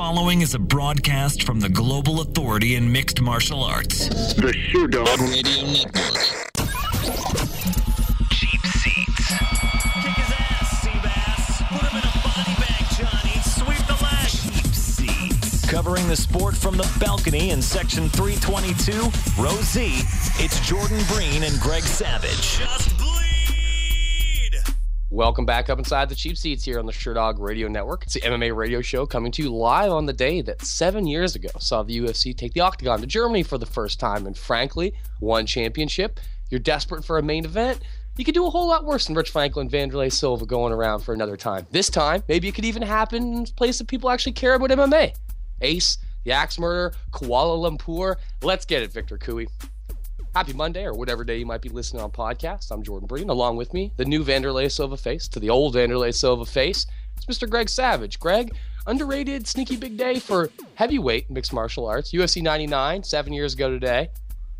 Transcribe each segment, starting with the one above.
Following is a broadcast from the Global Authority in Mixed Martial Arts. The Sherdog Radio Network. Cheap seats. Kick his ass, Seabass. Put him in a body bag, Johnny. Sweep the leg. Cheap seats. Covering the sport from the balcony in section 322, row Z, it's Jordan Breen and Greg Savage. Just bleed. Welcome back up inside the cheap seats here on the Sherdog Radio Network. It's the MMA radio show coming to you live on the day that seven years ago saw the UFC take the Octagon to Germany for the first time and frankly, ONE Championship. You're desperate for a main event. You could do a whole lot worse than Rich Franklin, Vanderlei Silva going around for another time. This time, maybe it could even happen in a place that people actually care about MMA. Ace, the Axe Murder, Kuala Lumpur. Let's get it, Victor Cui. Happy Monday or whatever day you might be listening on podcast. I'm Jordan Breen. Along with me, the new Vanderlei Silva face to the old Vanderlei Silva face. It's Mr. Greg Savage. Greg, underrated, sneaky big day for heavyweight mixed martial arts. UFC 99, seven years ago today.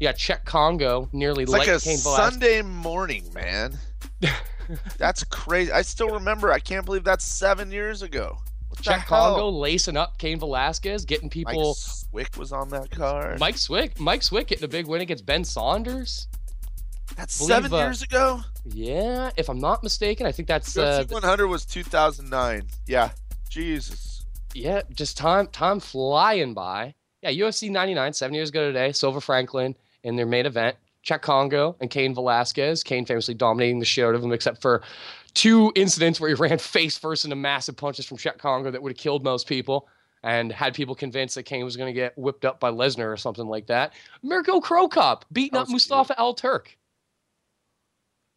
You got Cheick Kongo, nearly It's like a Velasquez. Sunday morning, man. That's crazy. I still remember. I can't believe that's seven years ago. What Cheick? Kongo lacing up Cain Velasquez, getting people. Swick was on that card. Mike Swick, Mike Swick getting a big win against Ben Saunders. that's believe, seven uh, years ago. Yeah, if I'm not mistaken, I think that's uh, UFC 100 was 2009. Yeah, Jesus. yeah, just time time flying by. Yeah, UFC 99, seven years ago today, Silva Franklin in their main event, Cheick Kongo and Cain Velasquez. Cain famously dominating the shit out of him, except for two incidents where he ran face first into massive punches from Cheick Kongo that would have killed most people and had people convinced that Cain was going to get whipped up by Lesnar or something like that. Mirko Cro Cop beating up Mostapha al-Turk.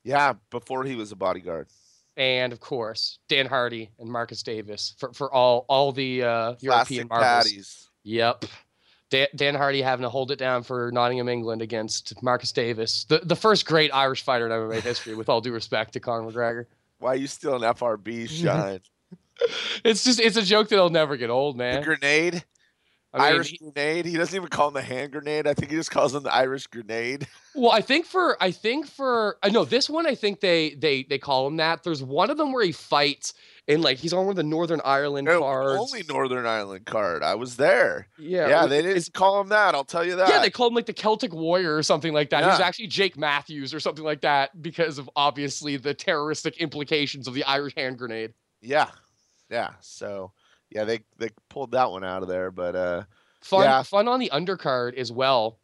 Yeah, before he was a bodyguard. And of course, Dan Hardy and Marcus Davis for, for all all the uh, European patties. Yep. Dan, Dan Hardy having to hold it down for Nottingham, England against Marcus Davis, the, the first great Irish fighter in MMA history, with all due respect to Conor McGregor. Why are you still an FRB shine? It's just, it's a joke that'll never get old, man. the grenade? I mean, Irish grenade? He doesn't even call him the hand grenade. I think he just calls him the Irish grenade. well, I think for, I think for, uh, I know this one, I think they, they, they call him that. There's one of them where he fights in like, he's on one of the Northern Ireland No, cards. only Northern Ireland card. I was there. yeah. Yeah, they didn't call him that. I'll tell you that. Yeah, they called him like the Celtic Warrior or something like that. He was actually Jake Matthews or something like that because of obviously the terroristic implications of the Irish hand grenade. Yeah, yeah. So yeah, they they pulled that one out of there, but uh, Fun, Yeah. fun on the undercard as well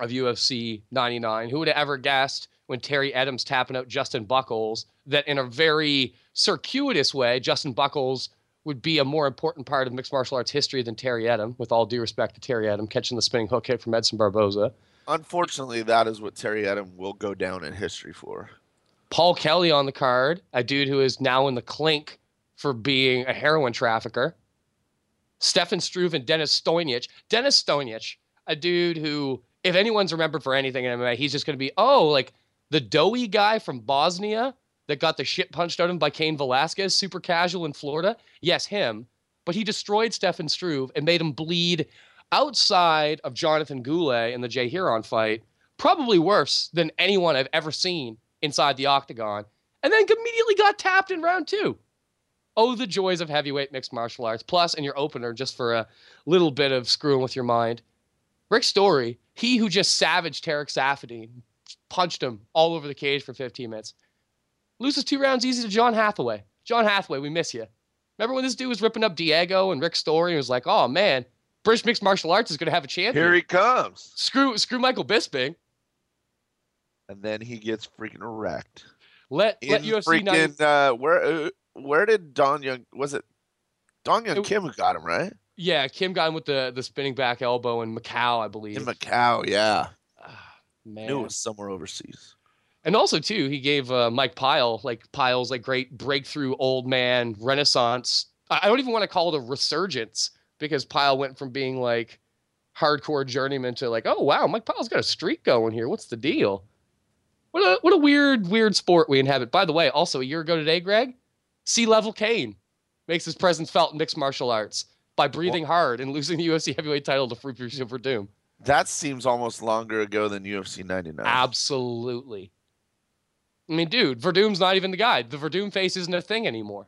of UFC 99. Who would have ever guessed when Terry Adams tapping out Justin Buchholz that in a very circuitous way, Justin Buchholz would be a more important part of mixed martial arts history than Terry Etim, with all due respect to Terry Etim catching the spinning hook kick from Edson Barboza. unfortunately, that is what Terry Etim will go down in history for. Paul Kelly on the card, a dude who is now in the clink for being a heroin trafficker. Stefan Struve and Denis Stojnic. Denis Stojnic, a dude who, if anyone's remembered for anything in MMA, he's just going to be, oh, like the doughy guy from Bosnia that got the shit punched out of him by Cain Velasquez, super casual in Florida. Yes, him. But he destroyed Stefan Struve and made him bleed outside of Jonathan Goulet in the Jay Hieron fight, probably worse than anyone I've ever seen inside the octagon, and then immediately got tapped in round two. Oh, the joys of heavyweight mixed martial arts. Plus, in your opener, just for a little bit of screwing with your mind, Rick Story, he who just savaged Tarek Saffiedine, punched him all over the cage for 15 minutes. Loses two rounds easy to John Hathaway. John Hathaway, we miss you. Remember when this dude was ripping up Diego and Rick Story and was like, oh man, British mixed martial arts is going to have a champion. Here he comes. Screw, screw Michael Bisping. And then he gets freaking wrecked. Let, let In UFC 90 uh, where uh, where did Dong Hyun was it Dong Hyun It- Kim who got him right Yeah, Kim got him with the, the spinning back elbow in Macau, I believe. in Macau? Yeah, Man. knew it was somewhere overseas. And also too, he gave uh, Mike Pyle like Pyle's like great breakthrough old man renaissance. I I don't even want to call it a resurgence because Pyle went from being like hardcore journeyman to like, oh wow, Mike Pyle's got a streak going here. What's the deal? What a what a weird weird sport we inhabit. By the way, also a year ago today, Greg, Sea Level Cain makes his presence felt in mixed martial arts by breathing hard and losing the UFC heavyweight title to Free Super Doom. That seems almost longer ago than UFC 99. Absolutely. I mean, dude, Werdum's not even the guy. The Werdum face isn't a thing anymore.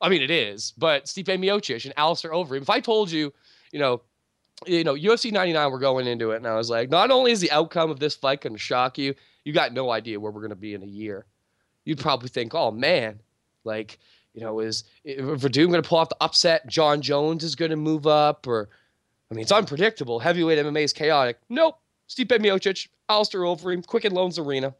I mean, it is, but Stipe Miocic and Alistair Overeem. If I told you, you know, you know, UFC 99, we're going into it, and I was like, not only is the outcome of this fight going to shock you, you got no idea where we're going to be in a year. You'd probably think, oh man, like, you know, is Werdum going to pull off the upset? Jon Jones is going to move up, or I mean, it's unpredictable. Heavyweight MMA is chaotic. Nope. Stipe Miocic, Alistair Overeem, Quicken Loans Arena.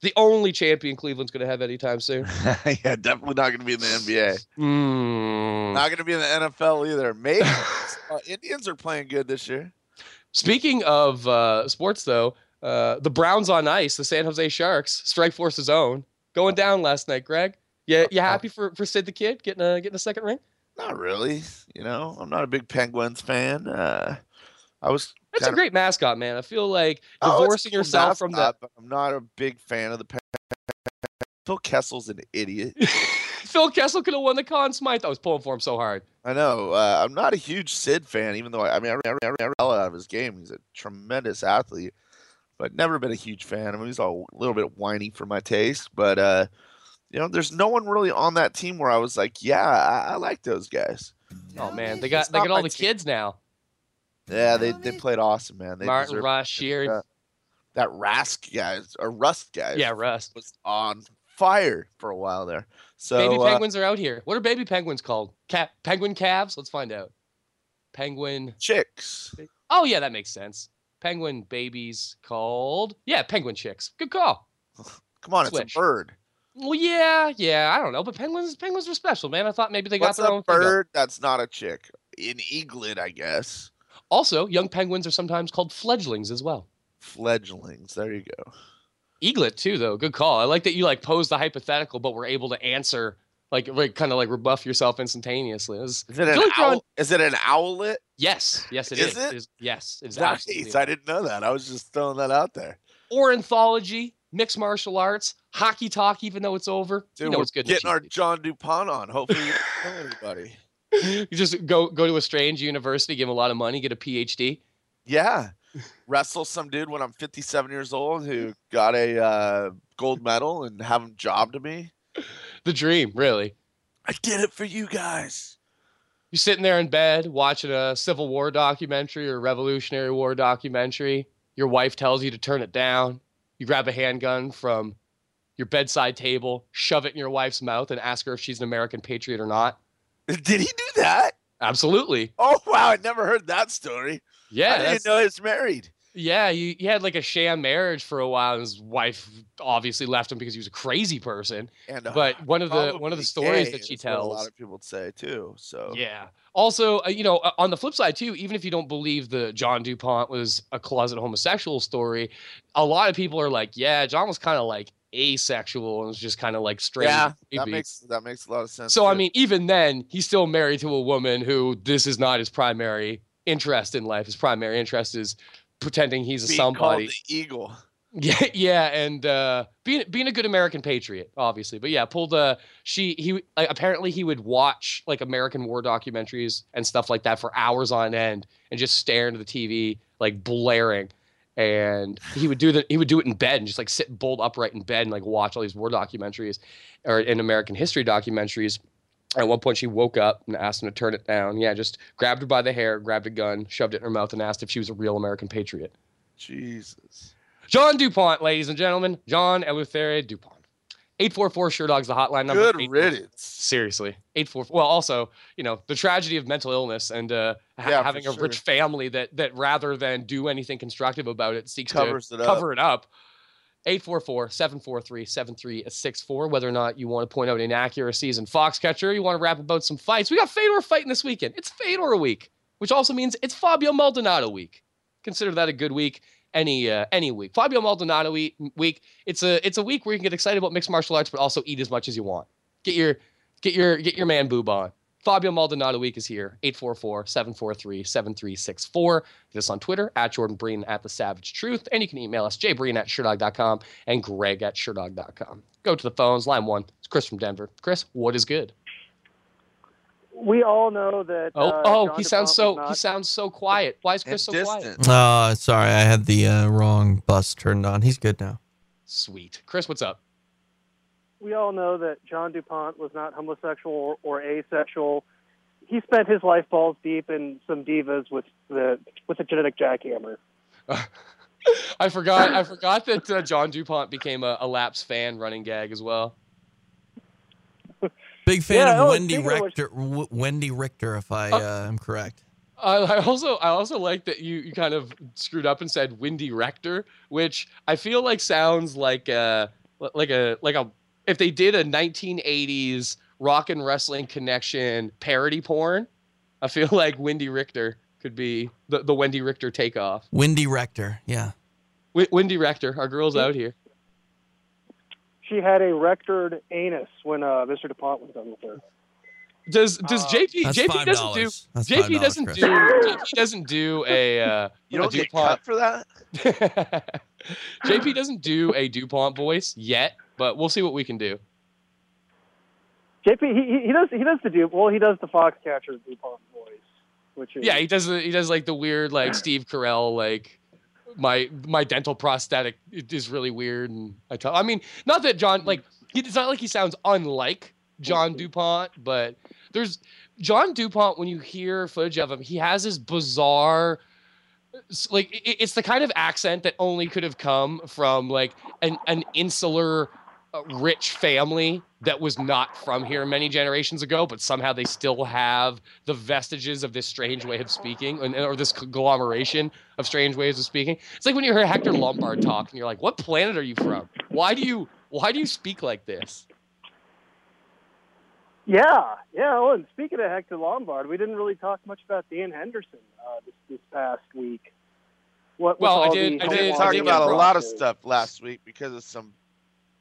The only champion Cleveland's going to have anytime soon. yeah, definitely not going to be in the NBA. Mm. Not going to be in the NFL either. Maybe uh, Indians are playing good this year. Speaking of uh, sports, though, uh, the Browns on ice, the San Jose Sharks, Strikeforce's own, going down last night. Greg, yeah, you happy for for Sid the Kid getting a getting a second ring? Not really. You know, I'm not a big Penguins fan. Uh, I was. It's a great mascot, man. I feel like Oh, divorcing yourself from that. I'm not a big fan of the. Pen- Phil Kessel's an idiot. Phil Kessel could have won the Conn Smythe. I was pulling for him so hard. I know. Uh, I'm not a huge Sid fan, even though I, I mean, I, I, I, I out of his game. He's a tremendous athlete, but never been a huge fan. I mean, he's a little bit whiny for my taste, but uh, you know, there's no one really on that team where I was like, yeah, I, I like those guys. Oh man, they got It's they got all the team. kids now. Yeah, they they played awesome, man. They Martin deserve- Rush, uh, that Rask guy or Rust guy, Yeah, Rust. was on fire for a while there. So baby uh, penguins are out here. What are baby penguins called? Cat penguin calves? Let's find out. Penguin. chicks. Oh yeah, that makes sense. Penguin babies called yeah, penguin chicks. Good call. Come on, Switch. it's a bird. Well, yeah, yeah. I don't know, but penguins penguins are special, man. I thought maybe they What's got their a own thing bird that's not a chick? An eaglet, I guess. Also, young penguins are sometimes called fledglings as well. Fledglings. There you go. Eaglet too, though. Good call. I like that you like pose the hypothetical, but were able to answer like like kind of like rebuff yourself instantaneously. It was- Is it an feel like you're on- owl? Is it an owlet? Yes, yes, it Is is. it? is- yes, it is. absolutely Nice. I didn't know that. I was just throwing that out there. Ornithology, mixed martial arts, hockey talk, even though it's over. Dude, you know it's good. getting our. John DuPont on. Hopefully, you don't know anybody. you just go go to a strange university, give him a lot of money, get a PhD. Yeah. Wrestle some dude when I'm 57 years old who got a uh, gold medal and have him job to me. The dream, really. I did it for you guys. You're sitting there in bed watching a Civil War documentary or Revolutionary War documentary. Your wife tells you to turn it down. You grab a handgun from your bedside table, shove it in your wife's mouth, and ask her if she's an American patriot or not. Did he do that? Absolutely. Oh wow, I never heard that story. Yeah. I didn't know he was married. Yeah, you, you had like a sham marriage for a while. And his wife obviously left him because he was a crazy person. And uh, But one of the one of the stories that she tells, a lot of people would say too. So yeah. Also, uh, you know, uh, on the flip side too, even if you don't believe the John Dupont was a closet homosexual story, a lot of people are like, yeah, John was kind of like asexual and was just kind of like straight. yeah, that makes that makes a lot of sense. So I mean, even then, he's still married to a woman who this is not his primary interest in life. His primary interest is pretending he's a Being somebody. called the eagle. Yeah, yeah, and uh, being being a good American patriot, obviously. But yeah, pulled a she he like, apparently he would watch like American war documentaries and stuff like that for hours on end and just stare into the TV like blaring. And he would do that. He would do it in bed and just like sit bolt upright in bed and like watch all these war documentaries or in American history documentaries. At one point, she woke up and asked him to turn it down. Yeah, just grabbed her by the hair, grabbed a gun, shoved it in her mouth, and asked if she was a real American patriot. Jesus. John DuPont, ladies and gentlemen. John Eleuthère DuPont. 844 Sherdogs, the hotline number. Good riddance. Seriously. 844. Well, also, you know, the tragedy of mental illness and uh, ha- Yeah, having a sure. rich family that that rather than do anything constructive about it seeks Covers to it up. cover it up. 844 743 7364. Whether or not you want to point out inaccuracies in Foxcatcher, you want to rap about some fights. We got Fedor fighting this weekend. It's Fedor week, which also means it's Fabio Maldonado week. Consider that a good week any uh, any week. Fabio Maldonado week, week. It's a it's a week where you can get excited about mixed martial arts, but also eat as much as you want. Get your get your get your man boob on. Fabio Maldonado week is here. 844-743-7364. Get us on Twitter at Jordan Breen at the Savage Truth. And you can email us jbreen at sherdog.com and greg at sherdog.com. Go to the phones. Line one. It's Chris from Denver. Chris, what is good? We all know that. Oh, uh, oh, John he sounds DuPont so was he sounds so quiet. Why is Chris so quiet? Oh, sorry, I had the uh, wrong bus turned on. He's good now. Sweet. Chris, what's up? We all know that John DuPont was not homosexual or, or asexual. He spent his life balls deep in some divas with the with a genetic jackhammer. I forgot. I forgot that uh, John Dupont became a, a Laps fan running gag as well. Big fan Yeah, of oh, Wendy speaking of which- Richter. W- Wendy Richter, if I uh, am correct. I, I also I also like that you, you kind of screwed up and said Wendy Rector, which I feel like sounds like a like a like a if they did a 1980s rock and wrestling connection parody porn, I feel like Windy Richter could be the, the Wendy Richter takeoff. Wendy Rector, yeah. Wi- Windy Rector, our girl's out here. She had a rectored anus when uh, Mr. DuPont was done with her. Does does JP JP doesn't do That's JP doesn't Chris. do JP doesn't do a uh, You don't get DuPont. cut for that? JP doesn't do a DuPont voice yet, but we'll see what we can do. JP, he, he- does he does the du well he does the Foxcatcher DuPont voice, which is Yeah, he does he does like the weird like Steve Carell like my my dental prosthetic is really weird and I tell I mean not that John like he, it's not like he sounds unlike John mm-hmm. DuPont, but there's John DuPont when you hear footage of him, he has this bizarre like it, it's the kind of accent that only could have come from like an an insular rich family that was not from here many generations ago, but somehow they still have the vestiges of this strange way of speaking and, or this conglomeration of strange ways of speaking. It's like when you hear Hector Lombard talk and you're like, "What planet are you from? Why do you why do you speak like this?" Yeah, yeah. Well, and speaking of Hector Lombard, we didn't really talk much about Dan Henderson uh, this, this past week. What, Well, I did- I We did- did talk about a lot of stuff last week because of some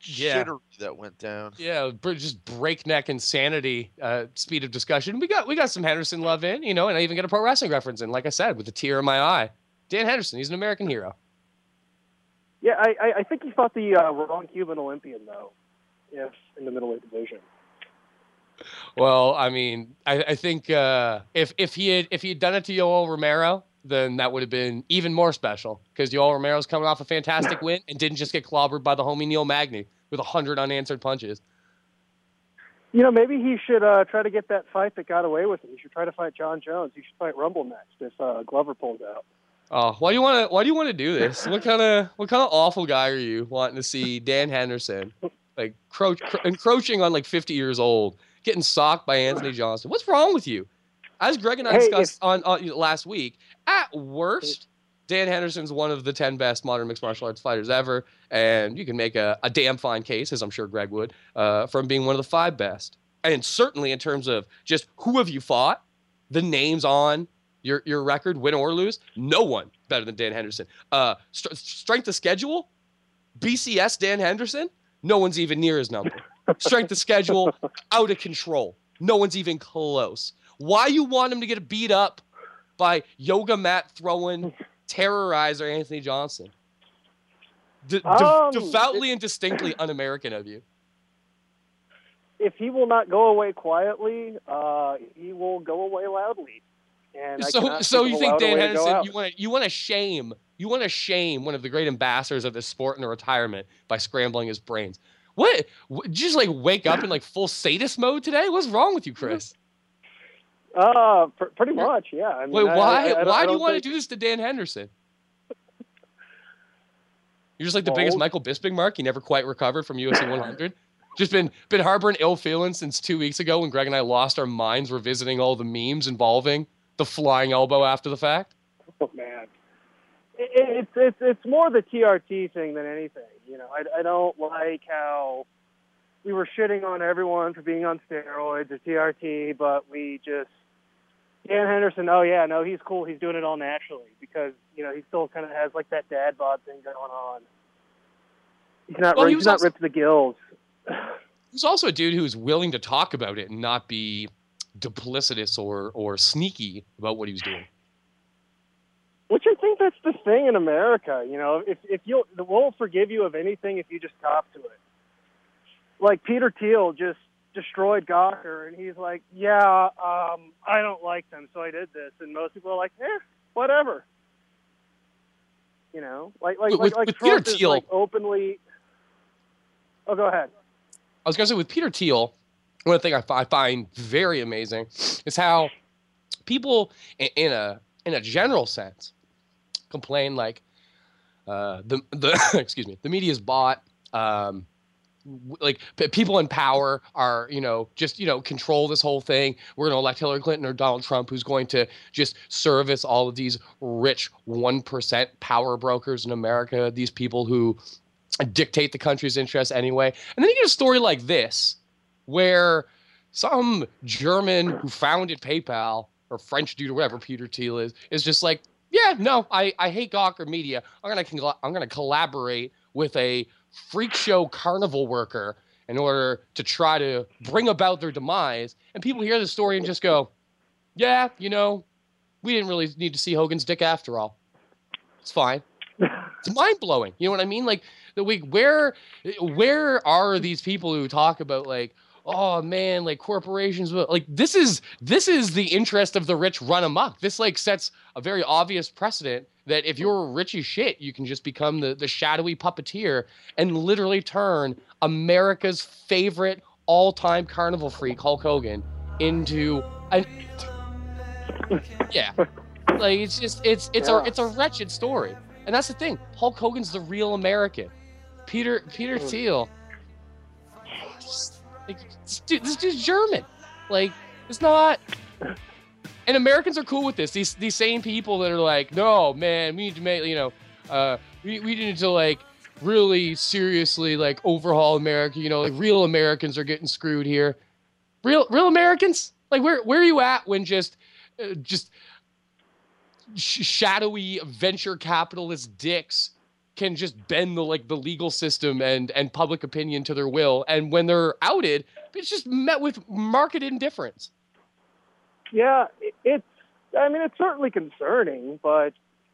Yeah. shittery that went down. Yeah, just breakneck insanity uh, speed of discussion. We got we got some Henderson love in, you know, and I even got a pro wrestling reference in. Like I said, with a tear in my eye, Dan Henderson, he's an American hero. Yeah, I, I, I think he fought the uh, wrong Cuban Olympian though, if in the middleweight division. Well, I mean, I, I think uh, if if he had if he had done it to Yoel Romero, then that would have been even more special because Yoel Romero's coming off a fantastic win and didn't just get clobbered by the homie Neil Magny with a hundred unanswered punches. You know, maybe he should uh, try to get that fight that got away with him. He should try to fight Jon Jones. He should fight Rumble next if uh, Glover pulls out. Oh, why do you want to? Why do you want to do this? What kind of what kind of awful guy are you wanting to see Dan Henderson like cro- cro- encroaching on like fifty years old, getting socked by Anthony Johnson? What's wrong with you? As Greg and I Hey, discussed on, on last week, at worst, Dan Henderson's one of the ten best modern mixed martial arts fighters ever, and you can make a, a damn fine case, as I'm sure Greg would, uh, from being one of the five best. And certainly in terms of just who have you fought, the names on your your record, win or lose, no one better than Dan Henderson. Uh, st- strength of schedule, BCS Dan Henderson, no one's even near his number. Strength of schedule, out of control. No one's even close. Why you want him to get beat up by yoga mat throwing terrorizer Anthony Johnson? De- de- Um, devoutly and distinctly un-American of you. If he will not go away quietly, uh, he will go away loudly. And so so you think Dan way to go Henderson you want to you want to shame you want to shame one of the great ambassadors of this sport into retirement by scrambling his brains. What? what did you just like wake up in like full sadist mode today? What's wrong with you, Chris? Uh, pr- pretty much, yeah. I mean, Wait, why I- I why do you want think- to do this to Dan Henderson? You're just like the biggest Michael Bisping mark. He never quite recovered from UFC 100. Just been been harboring ill feelings since two weeks ago when Greg and I lost our minds revisiting all the memes involving the flying elbow after the fact. Oh man, it, it's it's it's more the TRT thing than anything. You know, I, I don't like how we were shitting on everyone for being on steroids or TRT, but we just Dan Henderson. Oh yeah, no, he's cool. He's doing it all naturally because you know he still kind of has like that dad bod thing going on. He's not Well, he he's not also- ripped to the gills. He's also a dude who's willing to talk about it and not be duplicitous or or sneaky about what he was doing. Which I think that's the thing in America. You know, if if you we'll forgive you of anything if you just cop to it. Like Peter Thiel just destroyed Gawker, and he's like, "Yeah, um, I don't like them, so I did this." And most people are like, "Eh, whatever." You know, like like With- like, like with Peter Trump Thiel- like openly. Oh, go ahead. I was going to say with Peter Thiel, one thing I, I find very amazing is how people, in, in a in a general sense, complain like uh, the the excuse me the media's bought. Um, like p- people in power are you know just you know control this whole thing we're going to elect hillary clinton or donald trump who's going to just service all of these rich 1% power brokers in america these people who dictate the country's interests anyway. And then you get a story like this, where some German who founded PayPal or French dude or whatever Peter Thiel is is just like, yeah, no, I, I hate Gawker Media. I'm gonna congl- I'm gonna collaborate with a freak show carnival worker in order to try to bring about their demise. And people hear the story and just go, yeah, you know, we didn't really need to see Hogan's dick after all. It's fine. It's mind blowing. You know what I mean? Like the week where where are these people who talk about like oh man like corporations like this is this is the interest of the rich run amok. This like sets a very obvious precedent that if you're rich as shit you can just become the the shadowy puppeteer and literally turn america's favorite all-time carnival freak hulk hogan into an yeah. Like it's just it's it's a it's a wretched story. And that's the thing. Hulk hogan's the real american. Peter peter Mm. thiel like, dude, this dude's german. Like it's not and americans are cool with this. These these same people that are like no man we need to make you know uh we, we need to like really seriously like overhaul america. You know like real americans are getting screwed here. Real real americans? Like where where are you at when just uh, just sh- shadowy venture capitalist dicks can just bend the like the legal system and and public opinion to their will and when they're outed it's just met with market indifference Yeah, it, it's. I mean, it's certainly concerning, but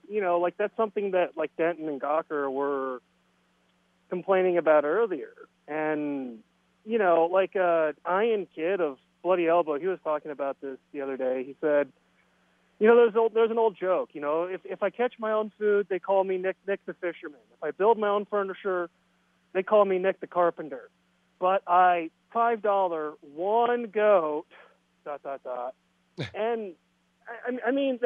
you know, like that's something that like Denton and Gawker were complaining about earlier, and you know, like uh, Iron Kid of Bloody Elbow, he was talking about this the other day. He said, you know, there's old, there's an old joke. You know, if if I catch my own food, they call me Nick Nick the fisherman. If I build my own furniture, they call me Nick the carpenter. But I five dollar one goat dot dot dot, and I, I- I mean,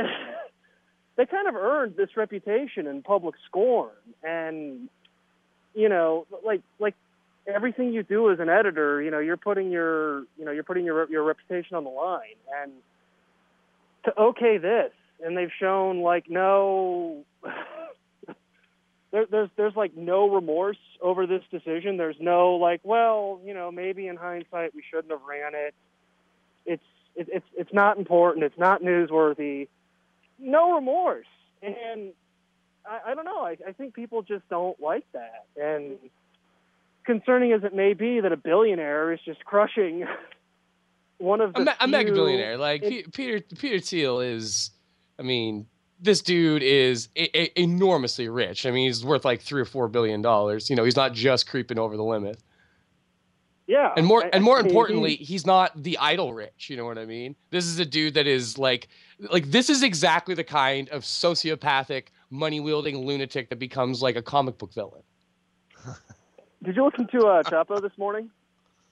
they kind of earned this reputation in public scorn, and you know, like like everything you do as an editor, you know, you're putting your you know you're putting your your reputation on the line, and to okay this, and they've shown like no. There, there's there's like no remorse over this decision. There's no like, well, you know, maybe in hindsight we shouldn't have ran it. It's it, it's it's not important. It's not newsworthy. No remorse, and I, I don't know. I, I think people just don't like that. And concerning as it may be that a billionaire is just crushing one of the a, me- a mega billionaire like it- Pe- Peter Peter Thiel is I mean this dude is a- a- enormously rich. I mean he's worth like 3 or 4 billion dollars. You know, he's not just creeping over the limit. yeah, And more I- and more I mean, importantly, he- he's not the idle rich, you know what I mean? This is a dude that is like like this is exactly the kind of sociopathic money-wielding lunatic that becomes like a comic book villain. Did you listen to uh, Chapo this morning?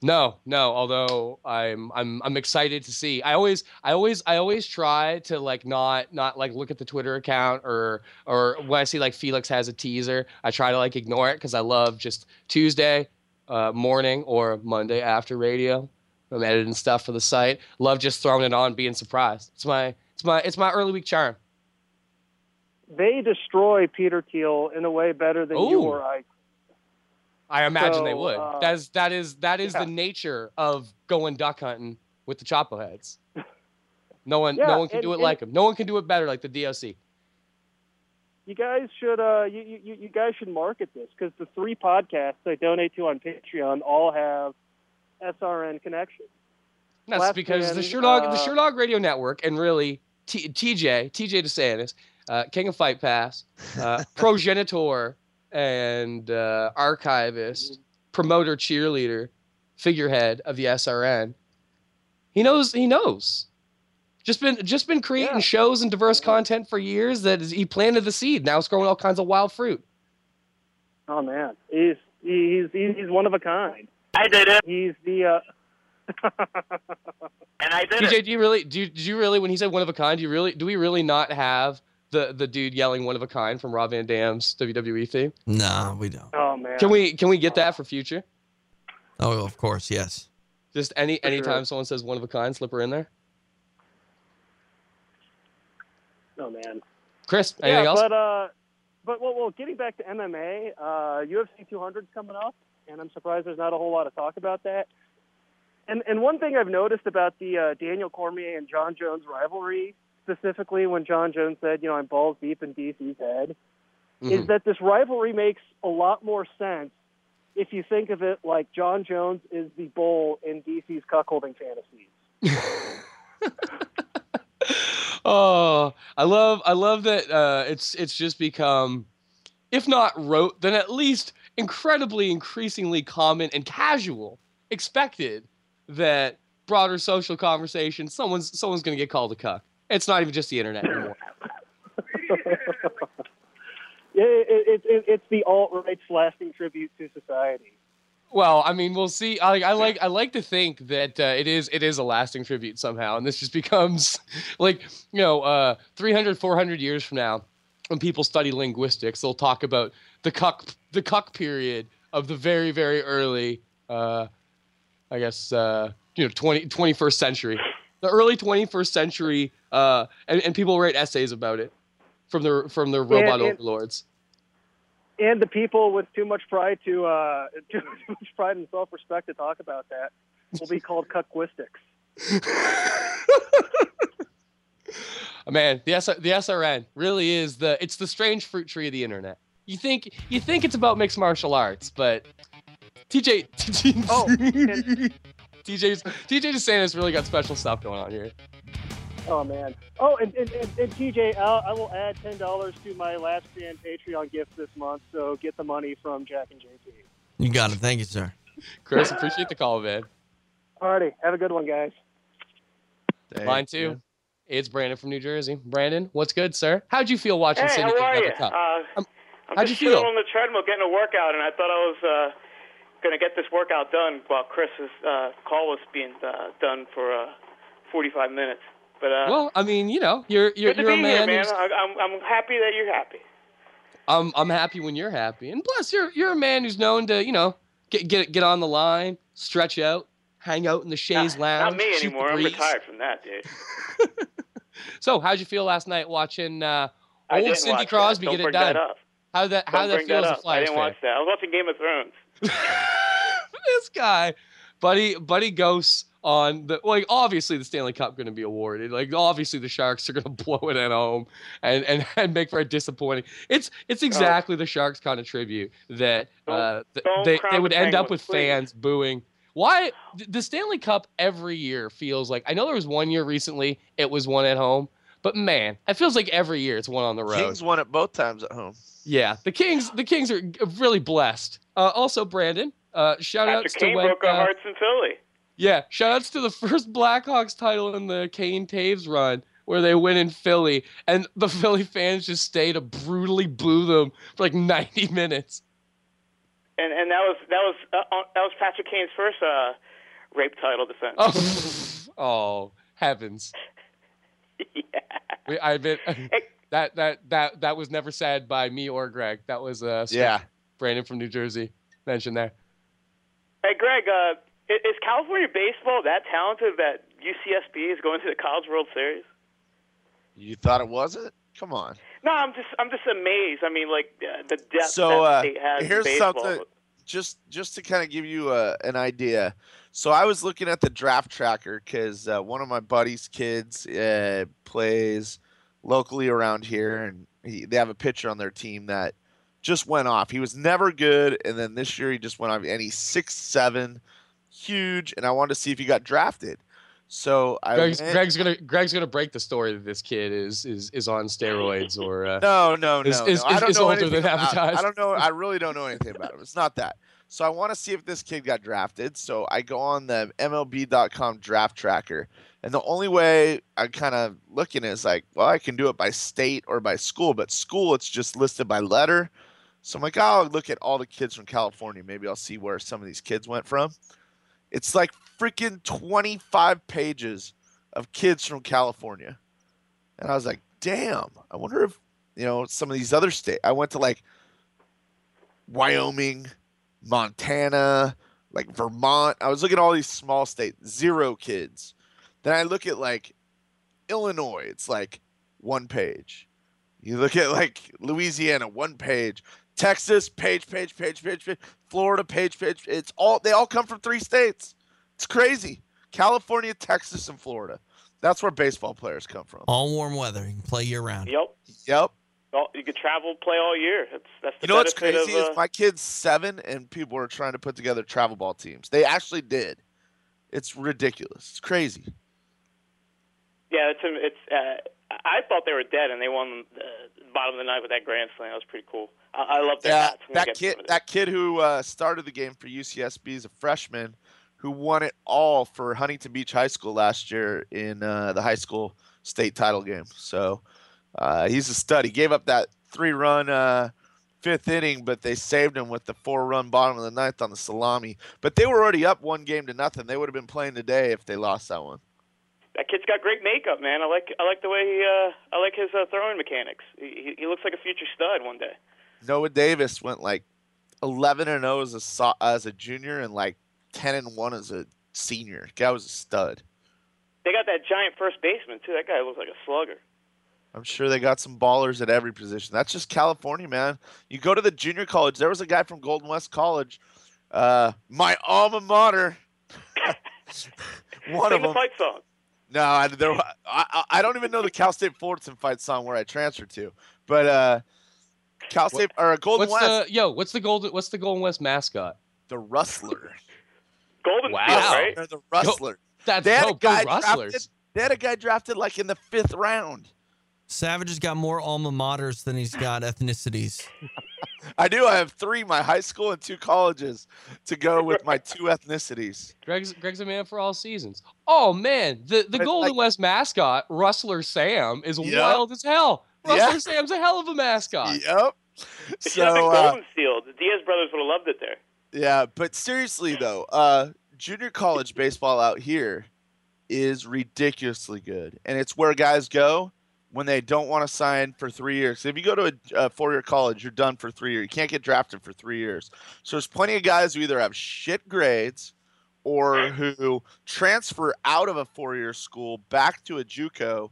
No, no. Although I'm, I'm, I'm excited to see. I always, I always, I always try to like not, not like look at the Twitter account or, or when I see like Felix has a teaser, I try to like ignore it because I love just Tuesday uh, morning or Monday after radio. I'm editing stuff for the site. Love just throwing it on, being surprised. It's my, it's my, it's my early week charm. They destroy Peter Thiel in a way better than you or I. I imagine they would. uh, that is that is that is yeah. the nature of going duck hunting with the Chapo heads. No one Yeah, no one can and- do it like them. No one can do it better like the DOC. You guys should uh you you, you guys should market this because the three podcasts I donate to on Patreon all have SRN connections. That's Last because the man, Sherdog uh, the Sherdog Radio Network and really T- TJ TJ DeSantis, uh, King of Fight Pass, uh, progenitor and uh, archivist, promoter, cheerleader, figurehead of the SRN. He knows. He knows. Just been just been creating shows and diverse content for years. That is, he planted the seed. Now it's growing all kinds of wild fruit. Oh man, he's he's he's, he's one of a kind. I did it. He's the uh and I did TJ, it. do you really do? you- Did you really when he said one of a kind? Do you really do we really not have the the dude yelling one of a kind from Rob Van Dam's WWE theme? Nah, we don't. Oh man. Can we can we get that for future? Oh, of course, yes. Just any For anytime sure. someone says one of a kind, slip her in there. Oh man. Chris, anything yeah, else? but uh, but well, well, getting back to MMA, uh, UFC 200 is coming up, and I'm surprised there's not a whole lot of talk about that. And and one thing I've noticed about the uh, Daniel Cormier and Jon Jones rivalry, specifically when Jon Jones said, you know, I'm balls deep in DC's head, is Mhm. that this rivalry makes a lot more sense if you think of it like Jon Jones is the bull in DC's cuckolding fantasies. Oh, I love I love that uh, it's it's just become, if not rote, then at least incredibly increasingly common and casual, expected that broader social conversation, someone's someone's gonna get called a cuck. It's not even just the internet anymore. Yeah, it, it, it, it's the alt right's lasting tribute to society. Well, I mean, we'll see. I, I like I like to think that uh, it is it is a lasting tribute somehow, and this just becomes like you know, uh, 300, 400 years from now, when people study linguistics, they'll talk about the cuck the cuck period of the very very early, uh, I guess uh, you know 20, 21st century, the early twenty first century, uh, and, and people write essays about it from their from their robot and- overlords. And the people with too much pride to uh, too, too much pride and self respect to talk about that will be called cuckwistics. Man, the S- the SRN really is the it's the strange fruit tree of the internet. You think you think it's about mixed martial arts, but TJ Oh, TJ's TJ DeSantis really got special stuff going on here. Oh man. Oh, and and, and, and TJ, I'll, I will add ten dollars to my last stand Patreon gift this month. So get the money from Jack and JP. You got it. Thank you, sir. Chris, appreciate the call, man. Alrighty, have a good one, guys. Line two, it's Brandon from New Jersey. Brandon, what's good, sir? How'd you feel watching Hey, Cindy how are Another you? Cup? Uh, I'm how'd just you feel? sitting on the treadmill getting a workout, and I thought I was uh, going to get this workout done while Chris's uh, call was being uh, done for uh, 45 minutes. But uh, well, I mean, you know, you're you're, you're a man. here, man. I, I'm I'm happy that you're happy. I'm I'm happy when you're happy, and plus you're you're a man who's known to you know get get get on the line, stretch out, hang out in the chaise lounge. Not me anymore. I'm retired from that, dude. So, how'd you feel last night watching uh, old Cindy. Crosby get it done? How that how Don't that feels that. I didn't fan? watch that. I was watching Game of Thrones. this guy, buddy, buddy ghosts on the like. Obviously, the Stanley Cup going to be awarded. Like, obviously, the Sharks are going to blow it at home and and, and make for a disappointing. It's it's exactly the Sharks kind of tribute that uh, th- don't they crown they the would end up with please. fans booing. Why the Stanley Cup every year feels like I know there was one year recently it was one at home, but man, it feels like every year it's one on the road. Kings won it both times at home. Yeah, the Kings. The Kings are really blessed. Uh, also, Brandon. Uh, shout outs to Kane when. broke our uh, hearts in Philly. yeah, shout outs to the first Blackhawks title in the Kane Toews run, where they win in Philly, and the Philly fans just stay to brutally boo them for like 90 minutes. and and that was that was uh, uh, that was Patrick Kane's first uh, rape title defense. Oh, oh heavens! We, I admit that that that that was never said by me or Greg. That was uh Yeah. Brandon from New Jersey mentioned there. Hey, Greg, uh, is California baseball that talented that UCSB is going to the College World Series? You thought it wasn't? Come on. No, I'm just I'm just amazed. I mean, like uh, the depth So that uh, state has in here's baseball. something, just just to kind of give you a, an idea. So I was looking at the draft tracker because uh, one of my buddy's kids uh, plays locally around here, and he, they have a pitcher on their team that just went off. He was never good, and then this year he just went off, and he's six seven, huge. And I wanted to see if he got drafted. So I Greg's, went- Greg's gonna Greg's gonna break the story that this kid is is is on steroids or uh, No, no, no. is, no. I don't is know older than about him. advertised. I don't know. I really don't know anything about him. It's not that. So I want to see if this kid got drafted. So I go on the MLB.com draft tracker, and the only way I kind of looking is like, well, I can do it by state or by school, but school it's just listed by letter. So I'm like, oh, I'll look at all the kids from California. Maybe I'll see where some of these kids went from. It's like freaking 25 pages of kids from California. And I was like, damn, I wonder if, you know, some of these other states. I went to like Wyoming, Montana, like Vermont. I was looking at all these small states, zero kids. Then I look at like Illinois, it's like one page. You look at like Louisiana, one page. Texas, page, page, page, page, page. Florida, page, page. It's all they all come from three states. It's crazy. California, Texas, and Florida. That's where baseball players come from. All warm weather. You can play year round. Yep. Yep. Well, you could travel, play all year. That's that's the You know what's crazy of, uh, is my kid's seven, and people are trying to put together travel ball teams. They actually did. It's ridiculous. It's crazy. Yeah, it's it's. Uh, I thought they were dead, and they won the bottom of the ninth with that grand slam. That was pretty cool. I, I love their Yeah, hats. that kid, that kid who uh, started the game for UCSB is a freshman who won it all for Huntington Beach High School last year in uh, the high school state title game. So uh, he's a stud. He gave up that three-run uh, fifth inning, but they saved him with the four-run bottom of the ninth on the salami. But they were already up one game to nothing. They would have been playing today if they lost that one. That kid's got great makeup, man. I like I like the way he uh, I like his uh, throwing mechanics. He, he looks like a future stud one day. Noah Davis went like 11 and 0 as a so- as a junior and like 10 and 1 as a senior. Guy was a stud. They got that giant first baseman too. That guy looks like a slugger. I'm sure they got some ballers at every position. That's just California, man. You go to the junior college. There was a guy from Golden West College, uh, my alma mater. One Sing of the them. fight song. No, I, there, I, I I don't even know the Cal State Fullerton fight song where I transferred to, but uh, Cal State or Golden What's West, the yo? What's the golden? What's the Golden West mascot? the Rustler. Golden Wow. Steel, right? They're the Rustler. That's they had dope. a guy Rustlers. drafted. They had a guy drafted like in the fifth round. Savage has got more alma maters than he's got ethnicities. I do. I have three: my high school and two colleges to go with my two ethnicities. Greg's Greg's a man for all seasons. Oh man, the the But, Golden like- West mascot, Rustler Sam, is Yep. wild as hell. Yeah. Rustler Sam's a hell of a mascot. Yep. It should have been uh, Golden Steel. The Diaz brothers would have loved it there. yeah, but seriously though, uh, junior college baseball out here is ridiculously good, and it's where guys go when they don't want to sign for three years. If you go to a, a four-year college, you're done for three years. You can't get drafted for three years. So there's plenty of guys who either have shit grades or who transfer out of a four-year school back to a JUCO,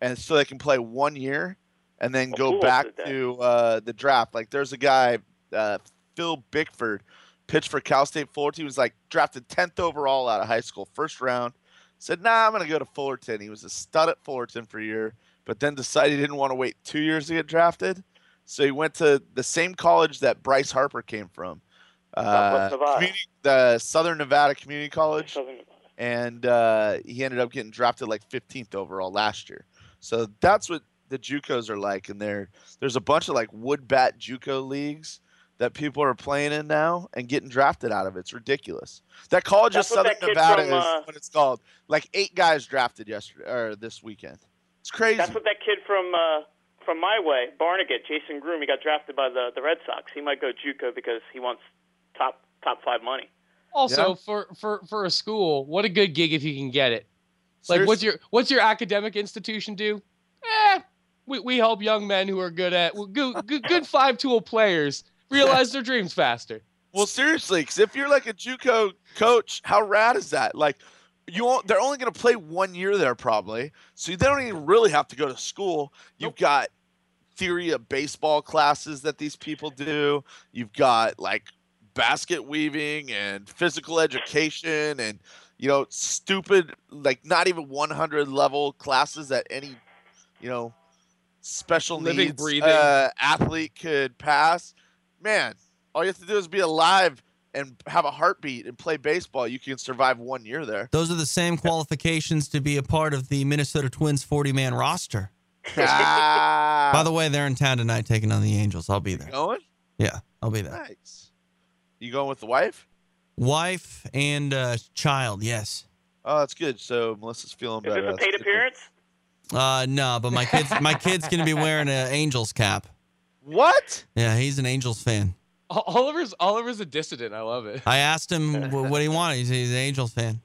and so they can play one year and then Well, go back to uh, the draft. Like there's a guy, uh, Phil Bickford, pitched for Cal State Fullerton. He was like drafted 10th overall out of high school, first round. Said, "Nah, I'm gonna go to Fullerton." He was a stud at Fullerton for a year, but then decided he didn't want to wait two years to get drafted. So he went to the same college that Bryce Harper came from, uh, Southwest Nevada. community, the Southern Nevada Community College Southern- and uh, he ended up getting drafted like 15th overall last year. So that's what the JUCOs are like, and there there's a bunch of like wood bat JUCO leagues that people are playing in now and getting drafted out of. It's ridiculous. That college That's of Southern Nevada from, uh, is what it's called. Like eight guys drafted yesterday or this weekend. It's crazy. That's what that kid from uh, from my way, Barnegat, Jason Groome, he got drafted by the the Red Sox. He might go JUCO because he wants top top five money. Also, Yeah. for for for a school, what a good gig if you can get it. Like, what's your what's your academic institution do? Eh, we, we help young men who are good at good, good, good five tool players realize their dreams faster. Well, seriously, because if you're like a JUCO coach, how rad is that? Like, you won't, they're only going to play one year there probably, so they don't even really have to go to school. You've got theory of baseball classes that these people do. You've got like basket weaving and physical education and you know stupid like not even 100 level classes that any you know special Living, needs breathing. uh, athlete could pass. Man, all you have to do is be alive and have a heartbeat and play baseball. You can survive one year there. Those are the same qualifications to be a part of the Minnesota Twins 40 man roster. Ah, By the way, they're in town tonight taking on the Angels. I'll be there. going? Yeah, I'll be there. Nice. You going with the wife? Wife and uh, child, yes. Oh, that's good. So Melissa's feeling Is better. this a That's paid good. appearance? Uh, no, but my kids, my kid's gonna be wearing an Angels cap. What? Yeah, he's an Angels fan. Oliver's Oliver's a dissident. I love it. I asked him wh- what he wanted. He's, he's an Angels fan.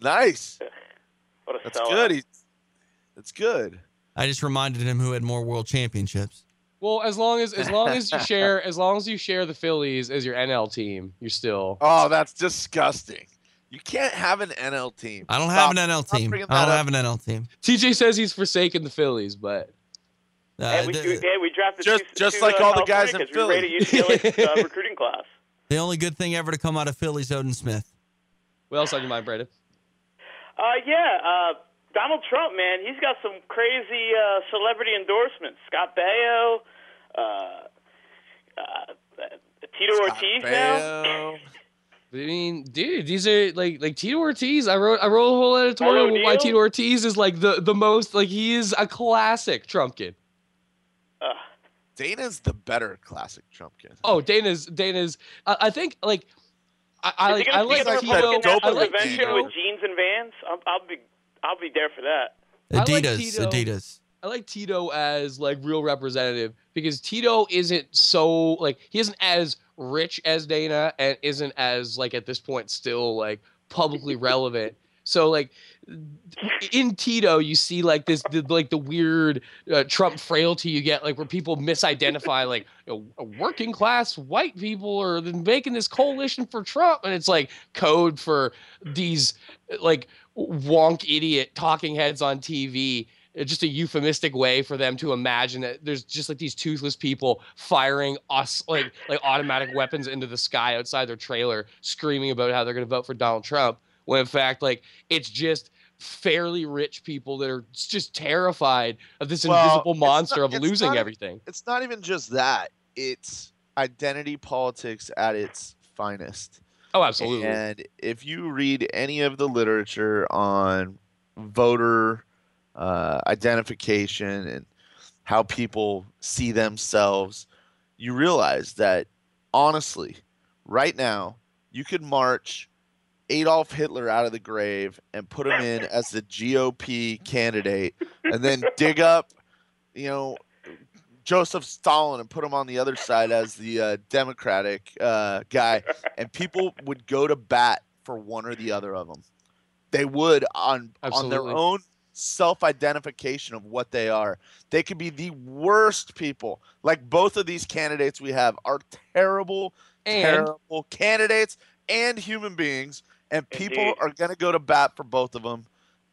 Nice. What a That's sellout. good. He, that's good. I just reminded him who had more world championships. Well, as long as as long as you share as long as you share the Phillies as your NL team, you're still. Oh, that's disgusting. You can't have an NL team. I don't Stop- have an NL team. I don't that have an NL team. TJ says he's forsaken the Phillies, but Uh, Hey, we, the, we, hey, we drafted Just- two, just two, like uh, all the guys in kids. We rated UCLA's uh, recruiting class. the only good thing ever to come out of Philly's Odin Smith. what else on your mind, Brandon? Uh, yeah, uh, Donald Trump, man, he's got some crazy uh, celebrity endorsements. Scott Baio, uh, uh, Tito Ortiz now. I mean, dude, these are like like Tito Ortiz. I wrote I wrote a whole editorial Paul why Tito Ortiz is like the the most like he is a classic Trump kid. Uh, Dana's the better classic Trump kid. Oh, Dana's Dana's. I, I think like I I like he I gonna like be at the like that Republican dope National I like Tito. with jeans and Vans? I'll, I'll be, I'll be there for that. I like Adidas, Tito. Adidas. I like Tito as like real representative because Tito isn't so like he isn't as rich as Dana and isn't as like at this point still like publicly relevant. So like in Tito you see like this the, like the weird uh, Trump frailty you get like where people misidentify like know, working class white people are making this coalition for Trump and it's like code for these like wonk idiot talking heads on TV just a euphemistic way for them to imagine that there's just like these toothless people firing us like like automatic weapons into the sky outside their trailer screaming about how they're going to vote for Donald Trump when in fact like it's just fairly rich people that are just terrified of this Well, invisible monster not- of losing not- everything. It's not even just that. It's identity politics at its finest. Oh, absolutely. And if you read any of the literature on voter uh, identification and how people see themselves, you realize that honestly, right now, you could march Adolf Hitler out of the grave and put him in as the GOP candidate, and then dig up, you know, Joseph Stalin and put him on the other side as the uh, Democratic uh, guy, and people would go to bat for one or the other of them. They would on on their own self-identification of what they are. They could be the worst people. Like both of these candidates we have are terrible, And- terrible candidates and human beings, and people Indeed. are going to go to bat for both of them.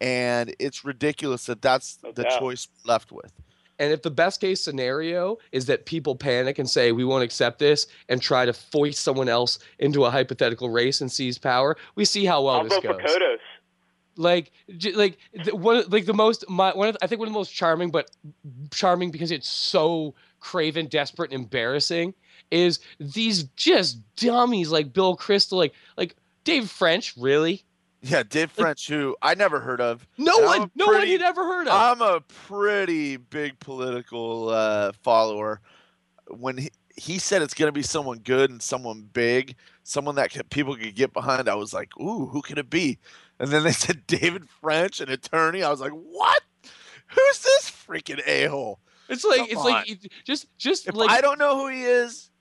And it's ridiculous that that's No the doubt. choice left with. And if the best case scenario is that people panic and say we won't accept this and try to foist someone else into a hypothetical race and seize power, we see how well I'll this vote goes. Kodos. like j- like the, one like the most my one of I think one of the most charming but charming because it's so craven desperate and embarrassing is these just dummies like Bill Kristol like like Dave French really Yeah, Dave French, who I never heard of. no And one no one pretty- had ever heard of I'm a pretty big political uh, follower. When he, he said it's going to be someone good and someone big, someone that could, people could get behind, I was like, ooh, who could it be? And then they said David French, an attorney. I was like, what? Who's this freaking a hole? it's like come it's on. like just just If like I don't know who he is,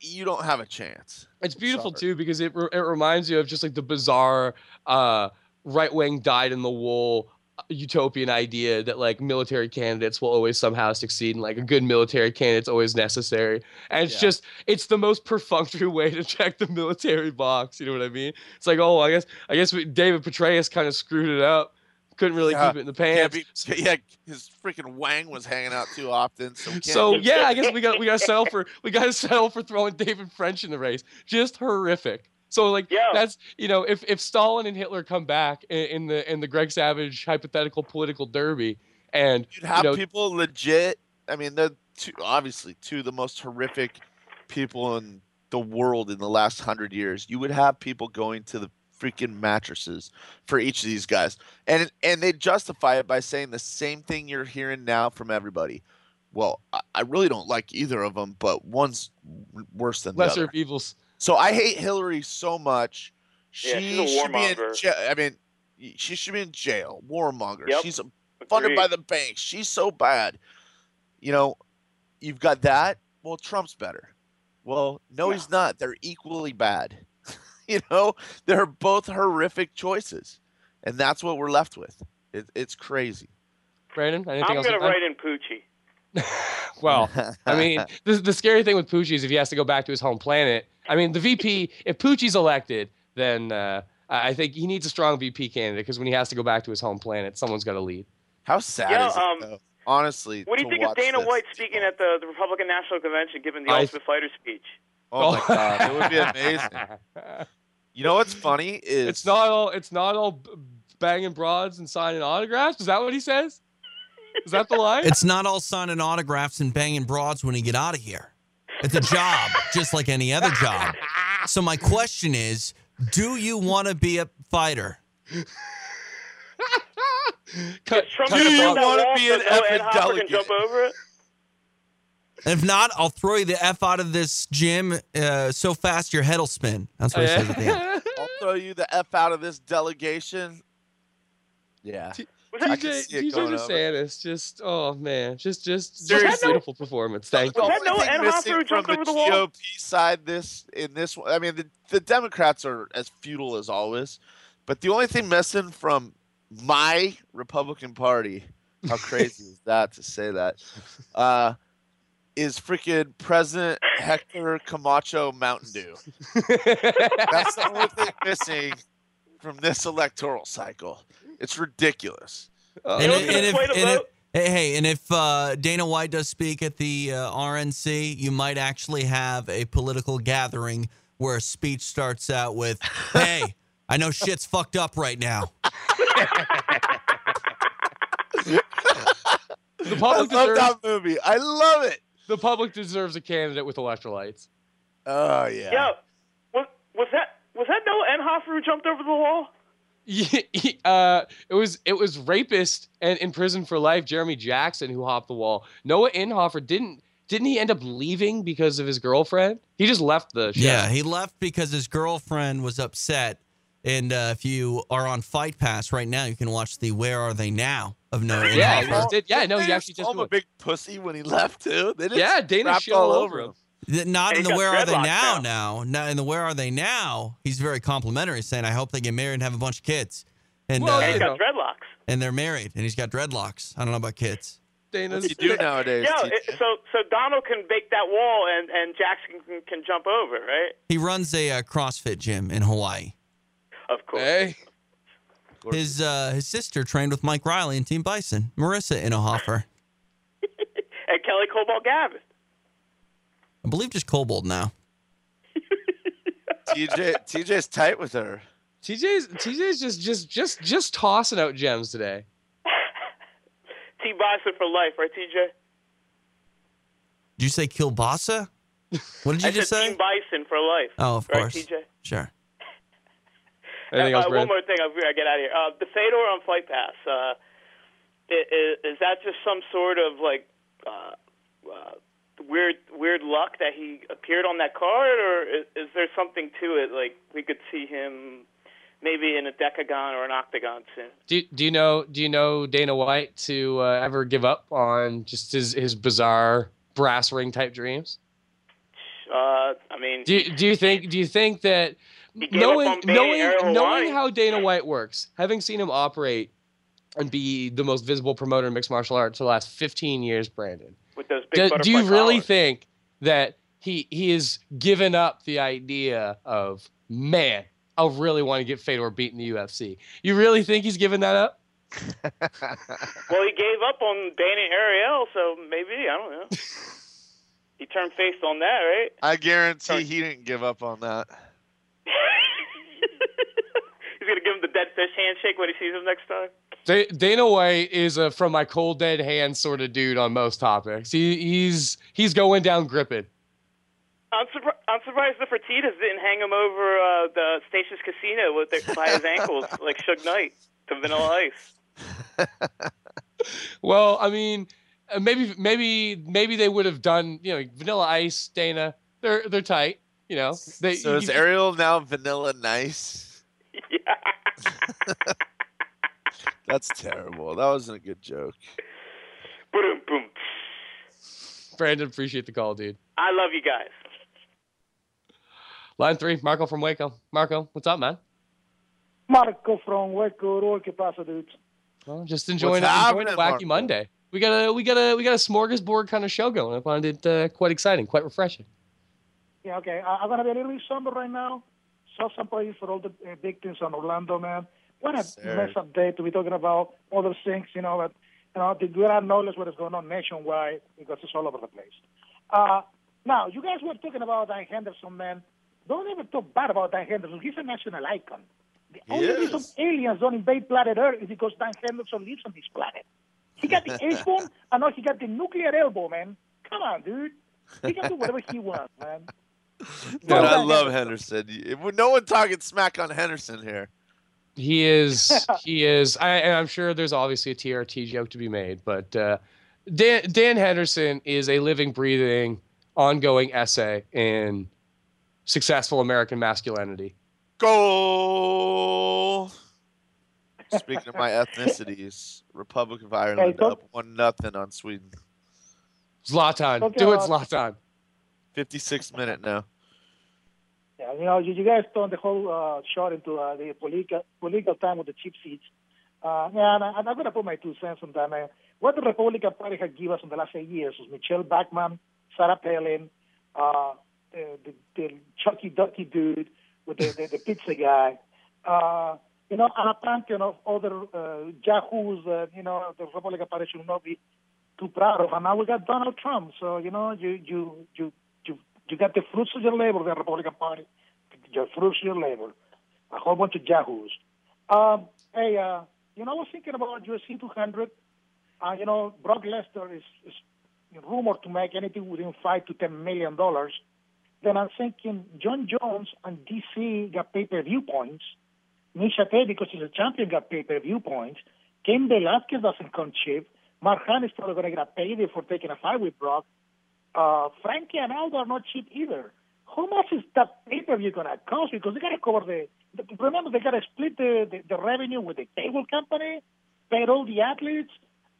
you don't have a chance. It's beautiful too because it re- it reminds you of just like the bizarre uh, right wing dyed in the wool uh, utopian idea that like military candidates will always somehow succeed and like a good military candidate's always necessary and it's Yeah. just it's the most perfunctory way to check the military box you know what i mean it's like oh i guess i guess we, david petraeus kind of screwed it up couldn't really Yeah, keep it in the Can't pants be, yeah, his freaking wang was hanging out too often. So, so yeah, I guess we got we got to settle for we got to settle for throwing David French in the race. Just horrific. So like yeah. that's you know if if Stalin and Hitler come back in, in the in the Greg Savage hypothetical political derby and you'd have you know, people legit. I mean, they're two, obviously two of the most horrific people in the world in the last hundred years. You would have people going to the freaking mattresses for each of these guys, and and they justify it by saying the same thing you're hearing now from everybody. Well, I, I really don't like either of them, but one's worse than the other. of evils. So I hate Hillary so much. She Yeah, she's a should be in warmonger. jail. I mean, she should be in jail. Warmonger. Yep. She's funded by the banks. She's so bad. You know, you've got that. Well, Trump's better. Well, no, he's not. They're equally bad. You know, they're both horrific choices, and that's what we're left with. It, it's crazy. Brandon, anything I'm else? gonna on that? write in Poochie. Well, I mean, the, the scary thing with Poochie is if he has to go back to his home planet. I mean, the VP, if Poochie's elected, then uh, I I think he needs a strong VP candidate because when he has to go back to his home planet, someone's got to lead. How sad Yeah, is it, um, though? Honestly, What do you to think of Dana this. White speaking at the, the Republican National Convention, giving the I- Ultimate Fighter speech? Oh my god, it would be amazing. You know what's funny is It's not all. It's not all banging broads and signing autographs. Is that what he says? Is that the line? It's not all signing autographs and banging broads when you get out of here. It's a job, just like any other job. So my question is, do you want to be a fighter? Cut, Trump Do gonna you wanna be an no effing Ed Hopper can delegate? jump over it? And if not, I'll throw you the F out of this gym uh, so fast your head will spin. That's what he says at the end. I'll throw you the F out of this delegation. Yeah. I can TJ, see TJ. DeSantis, just oh man, just just, just Seriously. a beautiful performance. Thank you. that only no thing Ed missing from jumped the over the wall? GOP side this in this one, I mean, the, the Democrats are as futile as always, but the only thing missing from my Republican Party, how crazy is that to say that, uh, is freaking President Hector Camacho Mountain Dew. That's the only thing missing from this electoral cycle. It's ridiculous. And, You know and if, the way to and if- hey, hey, and if uh, Dana White does speak at the uh, RNC, you might actually have a political gathering where a speech starts out with, "Hey, I know shit's fucked up right now." The public I love deserves that movie. I love it. The public deserves a candidate with electrolytes. Oh yeah. Yeah. Was, was that was that Noah Inhofer who jumped over the wall? Yeah, he- uh, it was it was rapist and in prison for life Jeremy Jackson who hopped the wall. Noah Inhofer didn't didn't he end up leaving because of his girlfriend? He just left the show. Yeah, he left because his girlfriend was upset. And uh, if you are on Fight Pass right now, you can watch the "Where Are They Now" of Noah. Yeah, he just did. Yeah, no, Did he actually just call him a big pussy when he left too. They just Yeah, Dana shit all all over over him. him. Not And in the where are they now, now. now? Now in the where are they now? He's very complimentary, saying, "I hope they get married and have a bunch of kids." And Well, uh, And he's you got know. dreadlocks. and they're married, and he's got dreadlocks. I don't know about kids. Dana's What do you do nowadays? Yeah, it, so so Donald can bake that wall and, and Jackson can, can jump over, right? He runs a uh, CrossFit gym in Hawaii. Of course. Hey, His uh, his sister trained with Mike Riley and Team Bison, Marissa Inhofer. And Kelly Kobold Gavin. I believe just Kobold now. TJ TJ's tight with her. TJ's TJ's just just just just tossing out gems today. T Bison for life, right, TJ? Did you say Kilbasa? What did you I just said say? Team Bison for life. Oh, of right, course. TJ? Sure. Anything Uh, else, uh, one more thing before I get out of here. Uh, the Fedor on Fight Pass. Uh, is, is that just some sort of like uh, uh, weird weird luck that he appeared on that card, or is, is there something to it? Like we could see him maybe in a decagon or an octagon soon. Do, do you know do you know Dana White to uh, ever give up on just his his bizarre brass ring type dreams? Uh, I mean, Do you, do you think do you think that He gave up knowing knowing knowing how Dana White works, having seen him operate and be the most visible promoter in mixed martial arts for the last 15 years, Brandon. with those big Do, do you butterfly really collars. think that he he has given up the idea of man, I really want to get Fedor beat in the UFC? You really think he's given that up? Well, he gave up on Dana and Ariel, so maybe I don't know. he turned face on that, right? I guarantee he didn't give up on that. He's gonna give him the dead fish handshake when he sees him next time. Dana White is a from my cold dead hand sort of dude on most topics. He, he's he's going down gripping. I'm, surpri- I'm surprised the Fertitas didn't hang him over uh, the Stations Casino with their, by his ankles like Suge Knight to Vanilla Ice. Well, I mean, uh, maybe maybe maybe they would have done you know Vanilla Ice, Dana. They're they're tight. You know. They, So is Ariel now vanilla nice? Yeah. That's terrible. That wasn't a good joke. Boom, boom. Brandon, appreciate the call, dude. I love you guys. Line three, Marco from Waco. Marco, what's up, man? Marco from Waco, Roy, ¿qué pasa, dude? Well, just enjoying, What's enjoying a wacky Marco? Monday. We got a we got a we got a smorgasbord kind of show going. I find it uh, quite exciting, quite refreshing. Yeah, okay. I, I'm gonna be a little bit somber right now. So sympathy for all the uh, victims on Orlando, man. What a Sir. mess up day to be talking about all those things, you know. But you know, the good acknowledge what is going on nationwide because it's all over the place. Uh, now, you guys were talking about Dan Henderson, man. Don't ever talk bad about Dan Henderson. He's a national icon. The only Yes. reason aliens don't invade planet Earth is because Dan Henderson lives on this planet. He got the H bone, and now he got the nuclear elbow, man. Come on, dude. He can do whatever he wants, man. Dude, Well I love Henderson. You- No one talking smack on Henderson here. He is he is. I, and I'm sure there's obviously a TRT joke to be made, but uh, Dan Dan Henderson is a living, breathing, ongoing essay in successful American masculinity. Goal. Speaking of my ethnicities, Republic of Ireland so- up one nothing on Sweden. Zlatan, Okay, do it, Zlatan. 56 minute now. Yeah, you know, you, you guys turned the whole uh, shot into uh, the political political time with the cheap seats. Uh, yeah, and I, I'm going to put my two cents on that, man. What the Republican Party has given us in the last eight years was Michele Bachmann, Sarah Palin, uh, the, the, the Chucky Ducky dude with the, the, the pizza guy, uh, you know, and a pantheon of other uh, yahoos that, you know, the Republican Party should not be too proud of. And now we got Donald Trump. So, you know, you, you, you, you, got the fruits of your labor, the Republican Party, your fruits of your labor, a whole bunch of yahoos. Um, hey, uh, you know, I was thinking about UFC 200. Uh, you know, Brock Lesnar is, is rumored to make anything within five to ten million dollars. Then I'm thinking Jon Jones and DC got pay-per-view points. Miesha Tate, because he's a champion, got pay-per-view points. Cain Velasquez doesn't come cheap. Mark Hunt is probably going to get a payday for taking a fight with Brock. Uh, Frankie and Aldo are not cheap either. How much is that pay-per-view going to cost? Because they got to cover the, the remember they got to split the, the, the revenue with the cable company, pay all the athletes,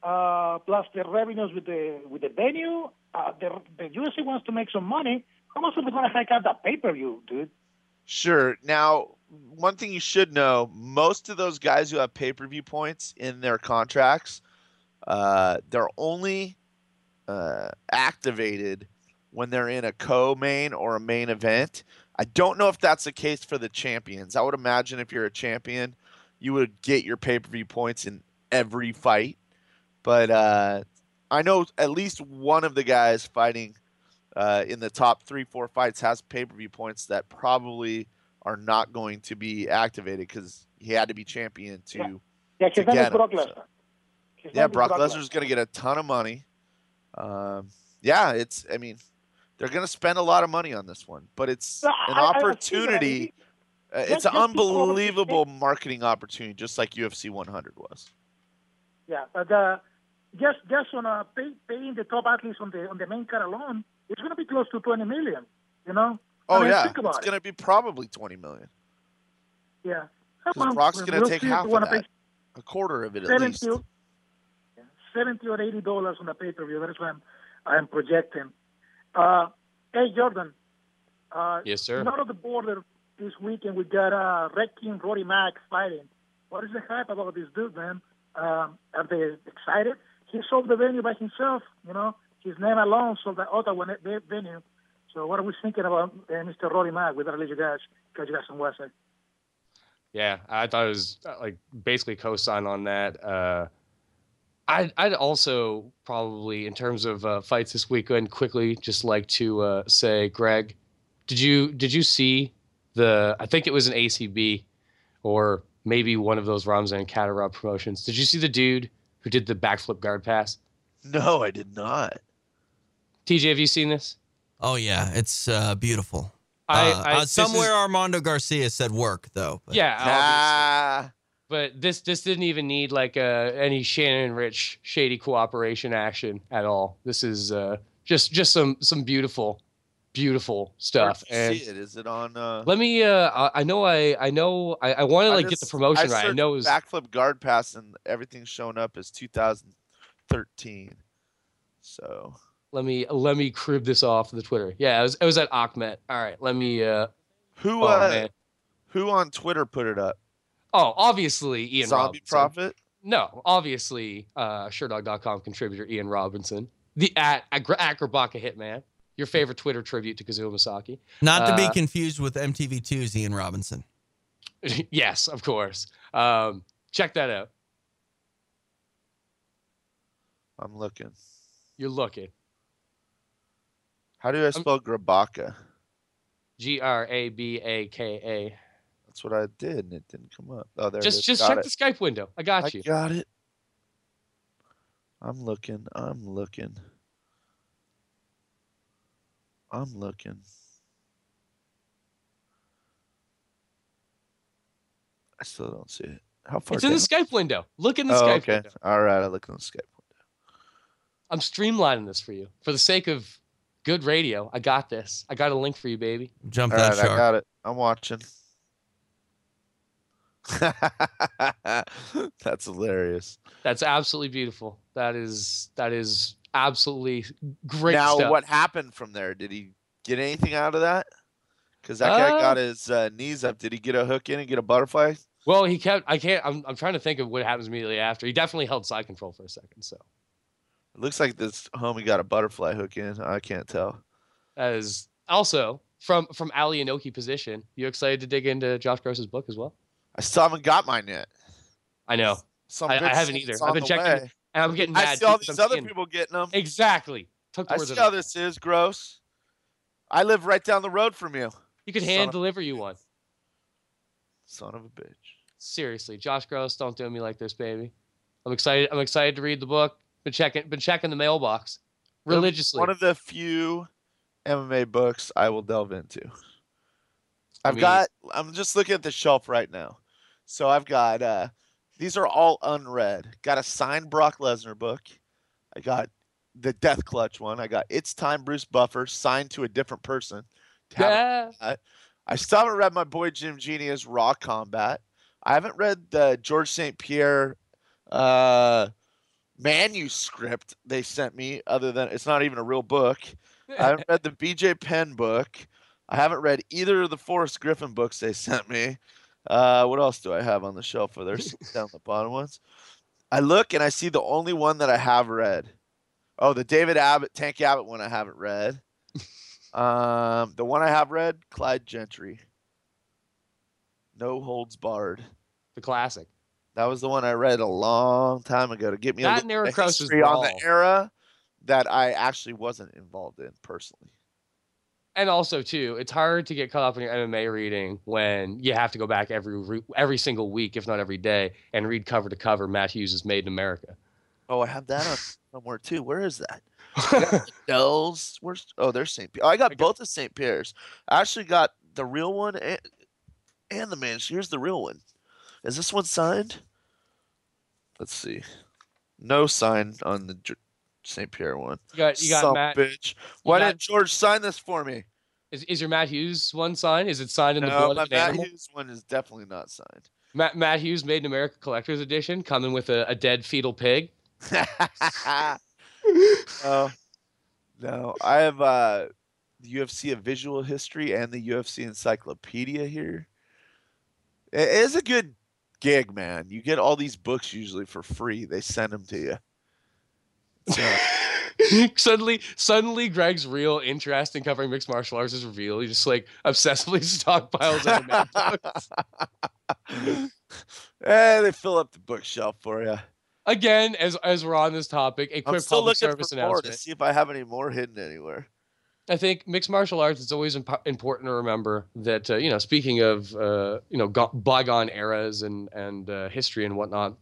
uh, plus the revenues with the with the venue. Uh, the, the UFC wants to make some money. How much are they going to hike out that pay-per-view, dude? Sure. Now, one thing you should know most of those guys who have pay per view points in their contracts, uh, they're only uh, activated when they're in a co main or a main event. I don't know if that's the case for the champions. I would imagine if you're a champion, you would get your pay per view points in every fight. But uh, I know at least one of the guys fighting uh, in the top three, four fights has pay per view points that probably are not going to be activated because he had to be champion to, Yeah, to name is get 'em, Brock Lesnar. His Yeah, Brock Brock Lesnar's going to get a ton of money. Um, yeah, it's. I mean, they're going to spend a lot of money on this one, but it's No, an I- I- I see opportunity. uh, it's an just because- unbelievable marketing opportunity, just like UFC 100 was. Yeah, but uh, just just on uh, pay, paying the top athletes on the on the main card alone, it's going to be close to twenty million. You know? I Oh mean, yeah, think about it's it. going to be probably 20 million. Yeah. Because Brock's going to take half of that, pay a quarter of it at least. or- yeah, seventy or eighty dollars on the pay per view. That's what I'm I'm projecting. Uh, hey Jordan, Uh, Yes, sir. Out of the border this weekend, we got uh, Red King, Rory Mack fighting. What is the hype about this dude, man? Um, are they excited? He sold the venue by himself, you know. His name alone sold the Ottawa venue. So what are we thinking about uh, Mr. Rory Mack? Better let you guys, got some website. Yeah, I thought it was uh, like basically co-sign on that. Uh, I'd, I'd also probably, in terms of uh, fights this weekend, quickly just like to uh, say, Greg, did you did you see the? I think it was an ACB, or maybe one of those Ramzan Kadyrov promotions. Did you see the dude who did the backflip guard pass? No, I did not. TJ, have you seen this? Oh yeah, it's uh, beautiful. I- Uh, I- uh, somewhere is- Armando Garcia said work though. but- Yeah, obviously. But this this didn't even need like uh, any Shannon Rich shady cooperation action at all. This is uh, just just some some beautiful, beautiful stuff. And see it? Is it on? Uh, let me. Uh, I I know. I I know. I, I want to I like get the just- promotion right. I know it was backflip guard pass and everything's showing up as 2013. So let me let me crib this off the Twitter. Yeah, it was it was at Achmet. All right, let me. Uh, who oh, uh, man. who on Twitter put it up? Oh, obviously Ian Zombie Robinson. Prophet. No, obviously uh, Sherdog.com contributor Ian Robinson, the at at, at Grabaka Hitman, your favorite Twitter tribute to Kazuo Misaki. Not to be Uh, confused with MTV2's Ian Robinson. yes, of course. Um, check that out. I'm looking. You're looking. How do I spell Grabaka? G R A B A K A. That's what I did, and it didn't come up. Oh, there it Just is. just Got check it. the Skype window. I got I you. got it. I'm looking. I'm looking. I'm looking. I still don't see it. How far? It's in the? Skype window. Look in the oh, Skype okay. window. All right. I look in the Skype. Window. I'm streamlining this for you. For the sake of good radio, I got this. I got a link for you, baby. Jump All that right, shark. I got it. I'm watching. That's hilarious. That's absolutely beautiful. That is that is absolutely great now, stuff. what happened from there? Did he get anything out of that? Because that guy Uh, got his uh, knees up. Did he get a hook in and get a butterfly? Well, he kept. I can't. I'm. I'm trying to think of what happens immediately after. He definitely held side control for a second. So It looks like this homie got a butterfly hook in. I can't tell. As also from from Ali Inoki position. You excited to dig into Josh Gross's book as well? I still haven't got mine yet. I know. Some I, I haven't either. I've been checking, way. and I'm getting mad. I see all these other seeing- people getting them. Exactly. Took the I see how my this is, gross. I live right down the road from you. You could Son hand deliver you one. Son of a bitch. Seriously, Josh Gross, don't do me like this, baby. I'm excited. I'm excited to read the book. Been checking. Been checking the mailbox religiously. One of the few MMA books I will delve into. I've mean- got I'm just looking at the shelf right now. So I've got uh these are all unread. Got a signed Brock Lesnar book. I got the Death Clutch one. I got It's Time Bruce Buffer signed to a different person. Haven't- I, I still haven't read my boy Jim Genia's Raw Combat. I haven't read the Georges St. Pierre uh manuscript they sent me other than it's not even a real book. I haven't read the BJ Penn book. I haven't read either of the Forrest Griffin books they sent me. Uh, what else do I have on the shelf? Are there down the bottom ones? I look and I see the only one that I have read. Oh, the David Abbott, Tank Abbott one I haven't read. Um, the one I have read, Clyde Gentry. No holds barred. the classic. That was the one I read a long time ago to get me a That Eric bit history on the era that I actually wasn't involved in personally. And also too, it's hard to get caught up in your MMA reading when you have to go back every re- every single week, if not every day, and read cover to cover Matt Hughes' Made in America. Oh, I have that on somewhere too. Where is that? I got the Dells. Where's oh, there's St. Pierre. Oh, I got both of St. Pierre's. I actually got the real one and, and the man. Here's the real one. Is this one signed? Let's see. No sign on the St. Pierre one. You got you got of a Matt. bitch. Why got- didn't George sign this for me? Is, is your Matt Hughes one signed? Is it signed in the No, blood my of an Matt animal? Hughes one is definitely not signed. Matt, Matt Hughes Made in America Collector's Edition, coming with a, a dead fetal pig. oh no, I have uh, the UFC a visual history and the UFC encyclopedia here. It is a good gig, man. You get all these books usually for free. They send them to you. So, suddenly, suddenly, Greg's real interest in covering mixed martial arts is revealed. He just like obsessively stockpiles books. eh, they fill up the bookshelf for you. Again, as as we're on this topic, a quick public service more to announcement. see if I have any more hidden anywhere. I think mixed martial arts. It's always imp- important to remember that uh, you know, speaking of uh, you know go- bygone eras and and uh, history and whatnot,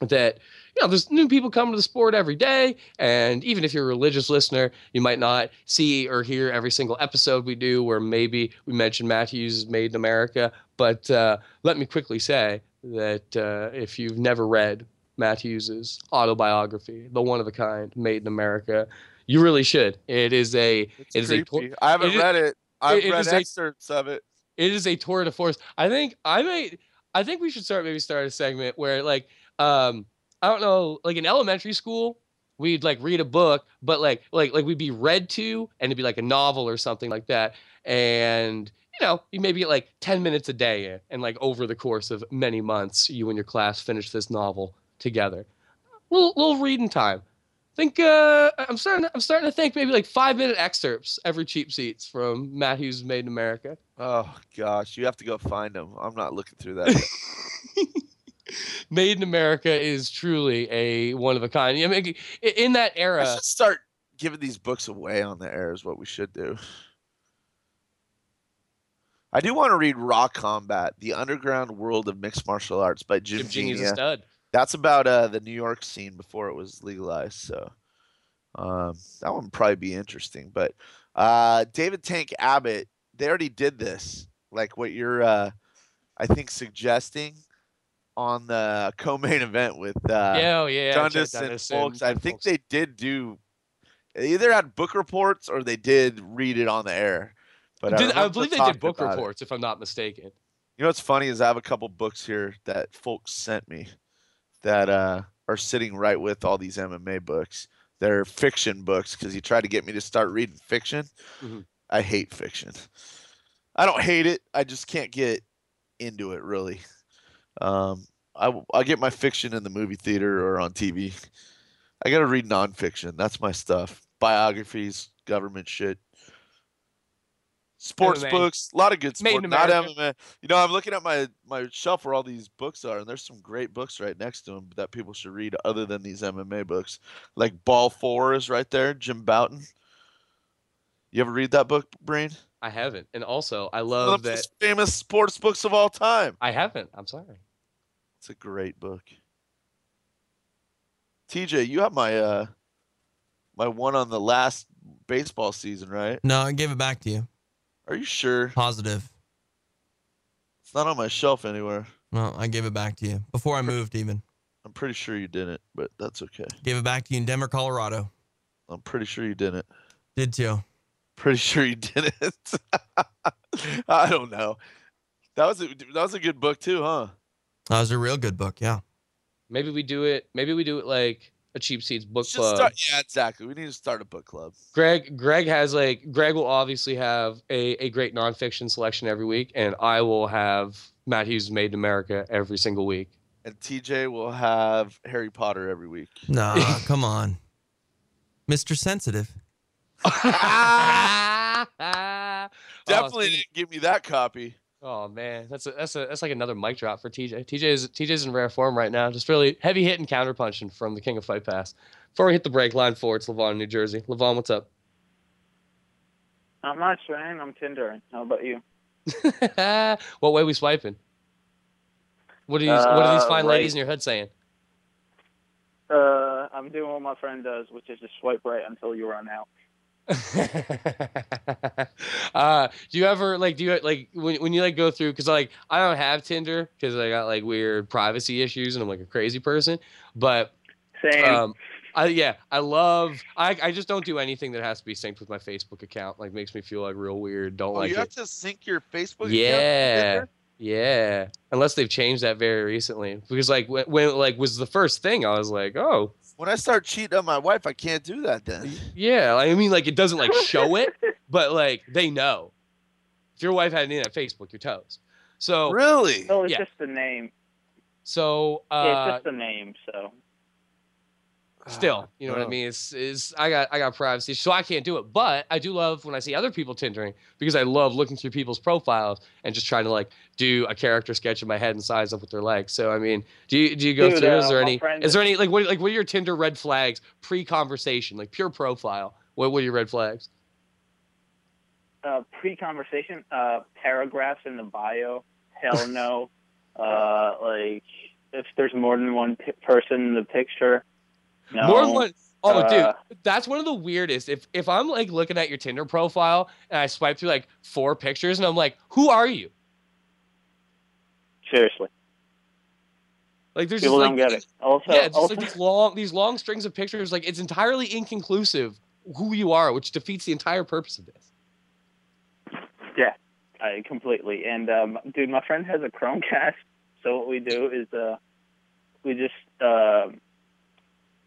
that you know there's new people coming to the sport every day, and even if you're a religious listener, you might not see or hear every single episode we do where maybe we mention Matt Hughes' Made in America. But uh, let me quickly say that uh, if you've never read Matt Hughes's autobiography, The One of a Kind, Made in America. You really should. It is a it is a creepy. tour- I haven't it is- read it. I've it read is a- excerpts of it. it is a tour de force. I think I might I think we should start maybe start a segment where like um I don't know like in elementary school we'd like read a book but like like like we'd be read to and it'd be like a novel or something like that and you know you maybe get like 10 minutes a day and like over the course of many months you and your class finish this novel together little, little reading time think uh i'm starting i'm starting to think maybe like five minute excerpts every cheap seats from matt hughes' made in america Oh gosh, you have to go find them. I'm not looking through that. Made in America is truly a one of a kind. I mean, in that era, I should start giving these books away on the air. Is what we should do. I do want to read Raw Combat: The Underground World of Mixed Martial Arts by Jim, Jim Genia's a stud. That's about uh, the New York scene before it was legalized. So um, that one would probably be interesting. But uh, David Tank Abbott, they already did this, like what you're, uh, I think, suggesting on the co-main event with uh, Yeah, oh, yeah, Dundas Jeff and Dundas Folks. I think they did do. They either had book reports or they did read it on the air. But Did- I, remember believe they did book about it. reports, if I'm not mistaken. You know what's funny is I have a couple books here that folks sent me that uh, are sitting right with all these MMA books. They're fiction books because he tried to get me to start reading fiction. Mhm. I hate fiction. I don't hate it. I just can't get into it really. Um, I I get my fiction in the movie theater or on TV. I got to read nonfiction. That's my stuff. Biographies, government shit. Sports MMA. books, a lot of good sports. not MMA. You know, I'm looking at my my shelf where all these books are, and there's some great books right next to them that people should read, other than these MMA books. Like Ball Four is right there, Jim Bouton. You ever read that book, Brain? I haven't, and also I One love of the that famous sports books of all time. I haven't. I'm sorry. It's a great book. TJ, you have my uh my one on the last baseball season, right? No, I gave it back to you. Are you sure? Positive. It's not on my shelf anywhere. No, I gave it back to you before I moved. Even I'm pretty sure you didn't, but that's okay. gave it back to you in Denver, Colorado. I'm pretty sure you didn't. Did too. Pretty sure you didn't. I don't know. That was a that was a good book too, huh? That was a real good book. Yeah. Maybe we do it. Maybe we do it like a cheap seats book Just club. start, yeah, exactly. We need to start a book club. Greg Greg has like Greg will obviously have a, a great nonfiction selection every week, and I will have Matt Hughes Made in America every single week. And TJ will have Harry Potter every week. Nah, come on, Mr. Sensitive. Definitely speaking- didn't give me that copy. Oh man, that's a, that's a, that's like another mic drop for TJ. TJ is TJ's in rare form right now, just really heavy hitting counter punching from the King of Fight Pass. Before we hit the break, line four, it's Levon, New Jersey. Levon, what's up? I'm not much, man. I'm Tinder. How about you? what way we swiping? What are these What are these Uh, fine right. ladies in your hood saying? Uh, I'm doing what my friend does, which is just swipe right until you run out. uh, do you ever like do you like when when you like go through because like I don't have Tinder because I got like weird privacy issues and I'm like a crazy person, but Same. um, I yeah I love I I just don't do anything that has to be synced with my Facebook account. Like makes me feel like real weird. Don't Oh, like you it. have to sync your Facebook. Yeah. Tinder? Yeah. Unless they've changed that very recently. Because like when, when like was the first thing, I was like, oh When I start cheating on my wife, I can't do that then. yeah. I mean like it doesn't like show it, but like they know. If your wife had an at Facebook, your toes. So really, No, it's Yeah. just the name. so Yeah, uh, it's just the name. So still, you know what I Oh. mean? It's is I got I got privacy, so I can't do it. But I do love when I see other people tindering because I love looking through people's profiles and just trying to like do a character sketch in my head and size up what they're like. So I mean, do you do you go Dude, through? is uh, there any? friend- Is there any like what like what are your Tinder red flags pre conversation like pure profile? What what are your red flags? uh, pre-conversation, uh, paragraphs in the bio. Hell no. uh, like if there's more than one p- person in the picture. No. More than one. Oh, Uh, dude, that's one of the weirdest. If if I'm like looking at your Tinder profile and I swipe through like four pictures and I'm like, who are you? Seriously. Like there's People just, don't like, get it. Also, yeah, it's just also like these long these long strings of pictures. Like it's entirely inconclusive who you are, which defeats the entire purpose of this. Yeah, I completely. And um, dude, my friend has a Chromecast. So what we do is uh, we just uh,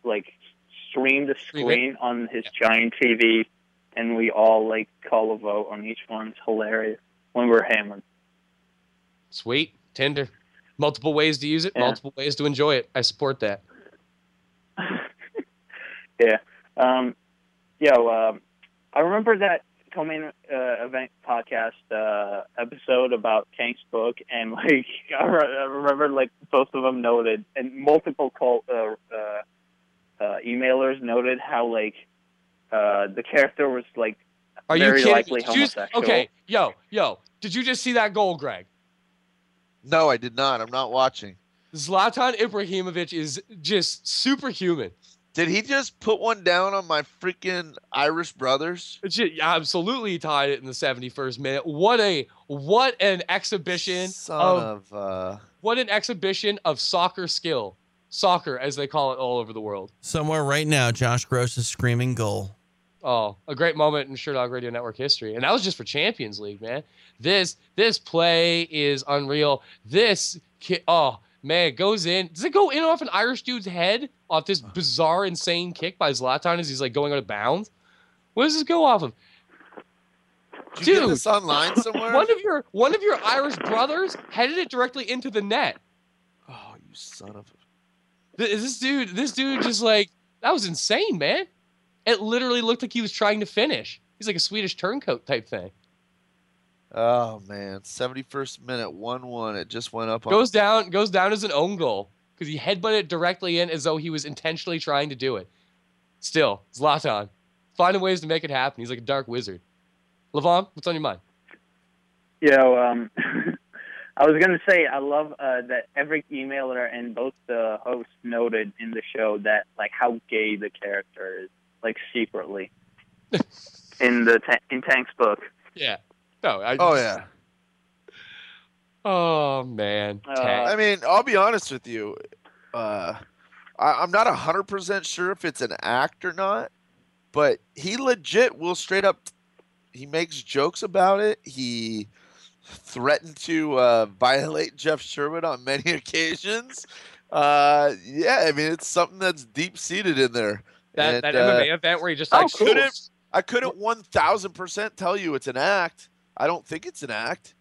like stream it? screen on his giant TV, and we all like call a vote on each one. It's hilarious when we're hammered. Sweet Tinder, multiple ways to use it, Yeah. multiple ways to enjoy it. I support that. Yeah. Um, yo, um, I remember that coming uh, event podcast uh, episode about Tank's book, and like I, re- I remember like both of them noted, and multiple call, uh, uh, emailers noted how like uh, the character was like Are very you kidding? likely me? Did you just- homosexual. okay, yo, yo, did you just see that goal, Greg? No, I did not. I'm not watching. Zlatan Ibrahimovic is just superhuman. Did he just put one down on my freaking Irish brothers? J- Absolutely tied it in the 71st minute. What a what an exhibition Son of, of uh what an exhibition of soccer skill. Soccer as they call it all over the world. Somewhere right now, Josh Gross is screaming goal. Oh, a great moment in Sherdog Radio Network history. And that was just for Champions League, man. This this play is unreal. This ki- oh man, it goes in. Does it go in off an Irish dude's head off this bizarre, insane kick by Zlatan as he's like going out of bounds? What does this go off of? Did you get this online somewhere? One of your one of your Irish brothers headed it directly into the net. Oh, you son of Th- This dude, this dude just like that was insane, man. It literally looked like he was trying to finish. He's like a Swedish turncoat type thing. Oh man, 71st minute, 1-1. It just went up on Goes down, goes down as an own goal because he headbutted it directly in as though he was intentionally trying to do it. Still, Zlatan, finding ways to make it happen. He's like a dark wizard. Levon, what's on your mind? You know, um, I was gonna say I love uh, that every emailer and both the hosts noted in the show that like how gay the character is, like secretly in the ta- in Tank's book. Yeah. No. I, Oh yeah. Oh man. Uh, I mean, I'll be honest with you. Uh, I, I'm not hundred percent sure if it's an act or not, but he legit will straight up. He makes jokes about it. He threatened to uh, violate Jeff Sherwood on many occasions. Uh, yeah, I mean, it's something that's deep seated in there. that And, that uh, MMA event where he just I like couldn't. I couldn't one thousand percent tell you it's an act. I don't think it's an act.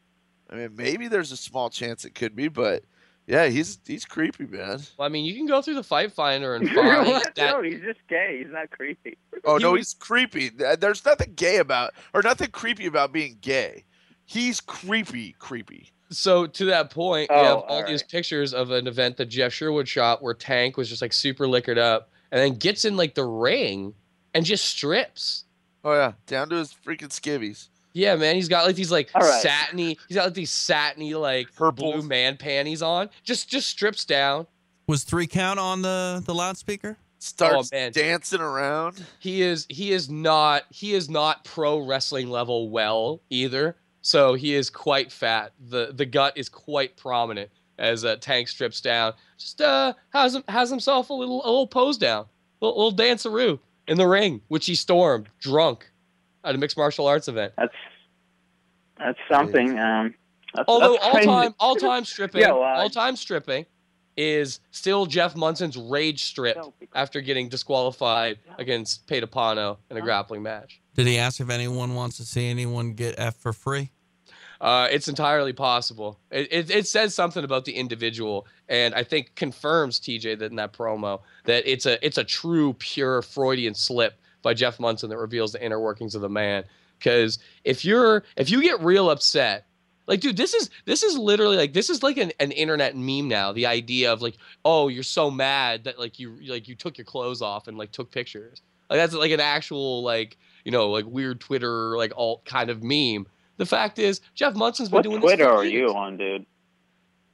I mean, maybe there's a small chance it could be, but yeah, he's he's creepy, man. Well, I mean, you can go through the fight finder and find What? that. no, he's just gay. He's not creepy. Oh He no, was- he's creepy. There's nothing gay about, or nothing creepy about being gay. He's creepy, creepy. So to that point, Oh, we have all all these right. pictures of an event that Jeff Sherwood shot where Tank was just like super liquored up and then gets in like the ring and just strips. Oh yeah, down to his freaking skivvies. Yeah, man, he's got like these like All right. satiny. He's got like these satiny like Purple. blue man panties on. Just just strips down. Was three count on the, the loudspeaker? Starts oh, man. dancing around. He is he is not he is not pro wrestling level well either. So he is quite fat. the The gut is quite prominent as uh, Tank strips down. Just uh has him has himself a little a little pose down, a little, little danceroo in the ring, which he stormed drunk at a mixed martial arts event. That's that's something. Um, that's, Although that's all crazy. time all time stripping, Yo, uh, all time stripping, is still Jeff Monson's rage strip after getting disqualified against Petapano in a grappling match. Did he ask if anyone wants to see anyone get F for free? Uh, it's entirely possible. It, it, it says something about the individual, and I think confirms TJ that in that promo that it's a it's a true pure Freudian slip by Jeff Monson that reveals the inner workings of the man. Because if you're if you get real upset, like dude, this is this is literally like this is like an, an internet meme now. The idea of like, oh, you're so mad that like you like you took your clothes off and like took pictures. Like that's like an actual like you know like weird Twitter like alt kind of meme. The fact is, Jeff Monson's been What doing Twitter this for are you years. on, dude?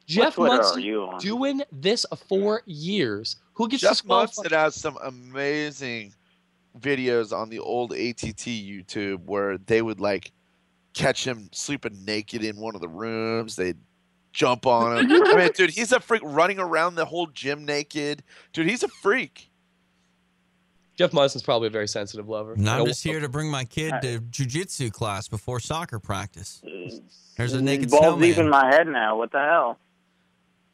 Jeff Twitter are Monson you on? doing this for years. Who gets Jeff disqualified? Monson has some amazing videos on the old ATT YouTube where they would like catch him sleeping naked in one of the rooms. They'd jump on him. I mean, dude, he's a freak running around the whole gym naked. Dude, he's a freak. Jeff Monson's probably a very sensitive lover. And I'm You know, just here to bring my kid to jujitsu class before soccer practice. There's a naked Balls deep in snowman. my head now. What the hell?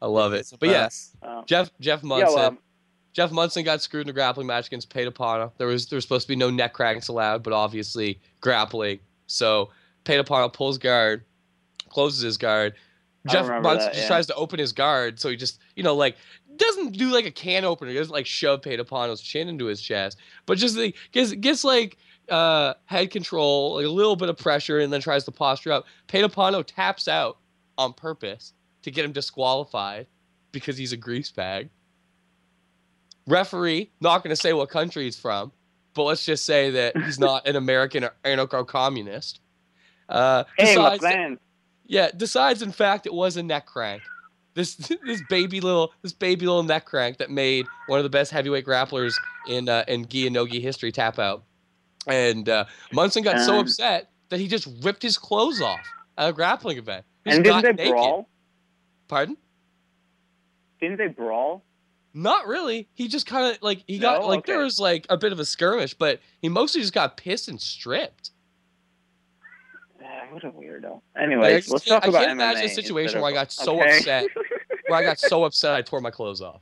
I love it. But yes, Oh. Jeff Jeff Monson. um, Jeff Monson got screwed in a grappling match against Petapano. There was there was supposed to be no neck cranks allowed, but obviously grappling. So Petapano pulls guard, closes his guard. Jeff Monson that, just yeah. tries to open his guard, so he just you know like doesn't do like a can opener. He doesn't like shove Petapano's chin into his chest, but just like gets gets like uh, head control, like a little bit of pressure, and then tries to posture up. Petapano taps out on purpose to get him disqualified because he's a grease bag. Referee, not going to say what country he's from, but let's just say that he's not an American or anarcho-communist. Uh, Hey, my. Yeah, decides in fact it was a neck crank. This this baby little this baby little neck crank that made one of the best heavyweight grapplers in uh, in gi and no gi history tap out. And uh, Monson got so Um, upset that he just ripped his clothes off at a grappling event. He And didn't they naked. brawl? Pardon? Didn't they brawl? Not really. He just kind of like he got like Okay. there was like a bit of a skirmish, but he mostly just got pissed and stripped. What a weirdo. Anyway, let's talk about I can't imagine MMA a situation where I got so okay? upset, where I got so upset I tore my clothes off.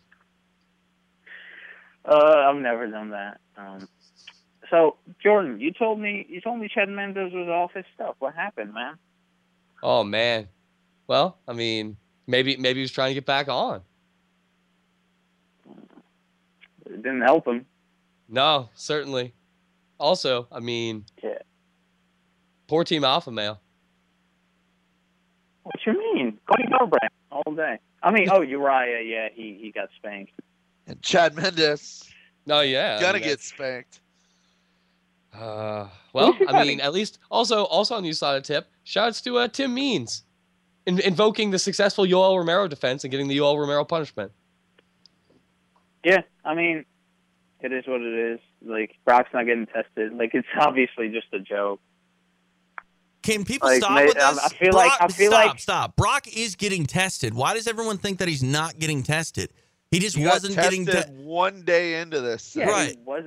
Uh, I've never done that. Um, so Jordan, you told me you told me Chad Mendes was off his stuff. What happened, man? Oh man. Well, I mean, maybe maybe he was trying to get back on. It didn't help him. No, certainly. Also, I mean, Yeah. Poor team alpha male. What you mean? Cody Garbrandt all day. I mean, oh Uriah, yeah, he he got spanked. And Chad Mendes No, yeah. I gonna mean, get spanked. Uh, well, I mean, at least also also on the side of tip, shouts to uh, Tim Means, in, invoking the successful Yoel Romero defense and getting the Yoel Romero punishment. Yeah, I mean, it is what it is. Like Brock's not getting tested. Like it's obviously just a joke. Can people Like, stop ma- with I- this? I feel like- I feel stop, like- stop. Brock is getting tested. Why does everyone think that he's not getting tested? He just He wasn't getting tested te- one day into this. Yeah, Right. He was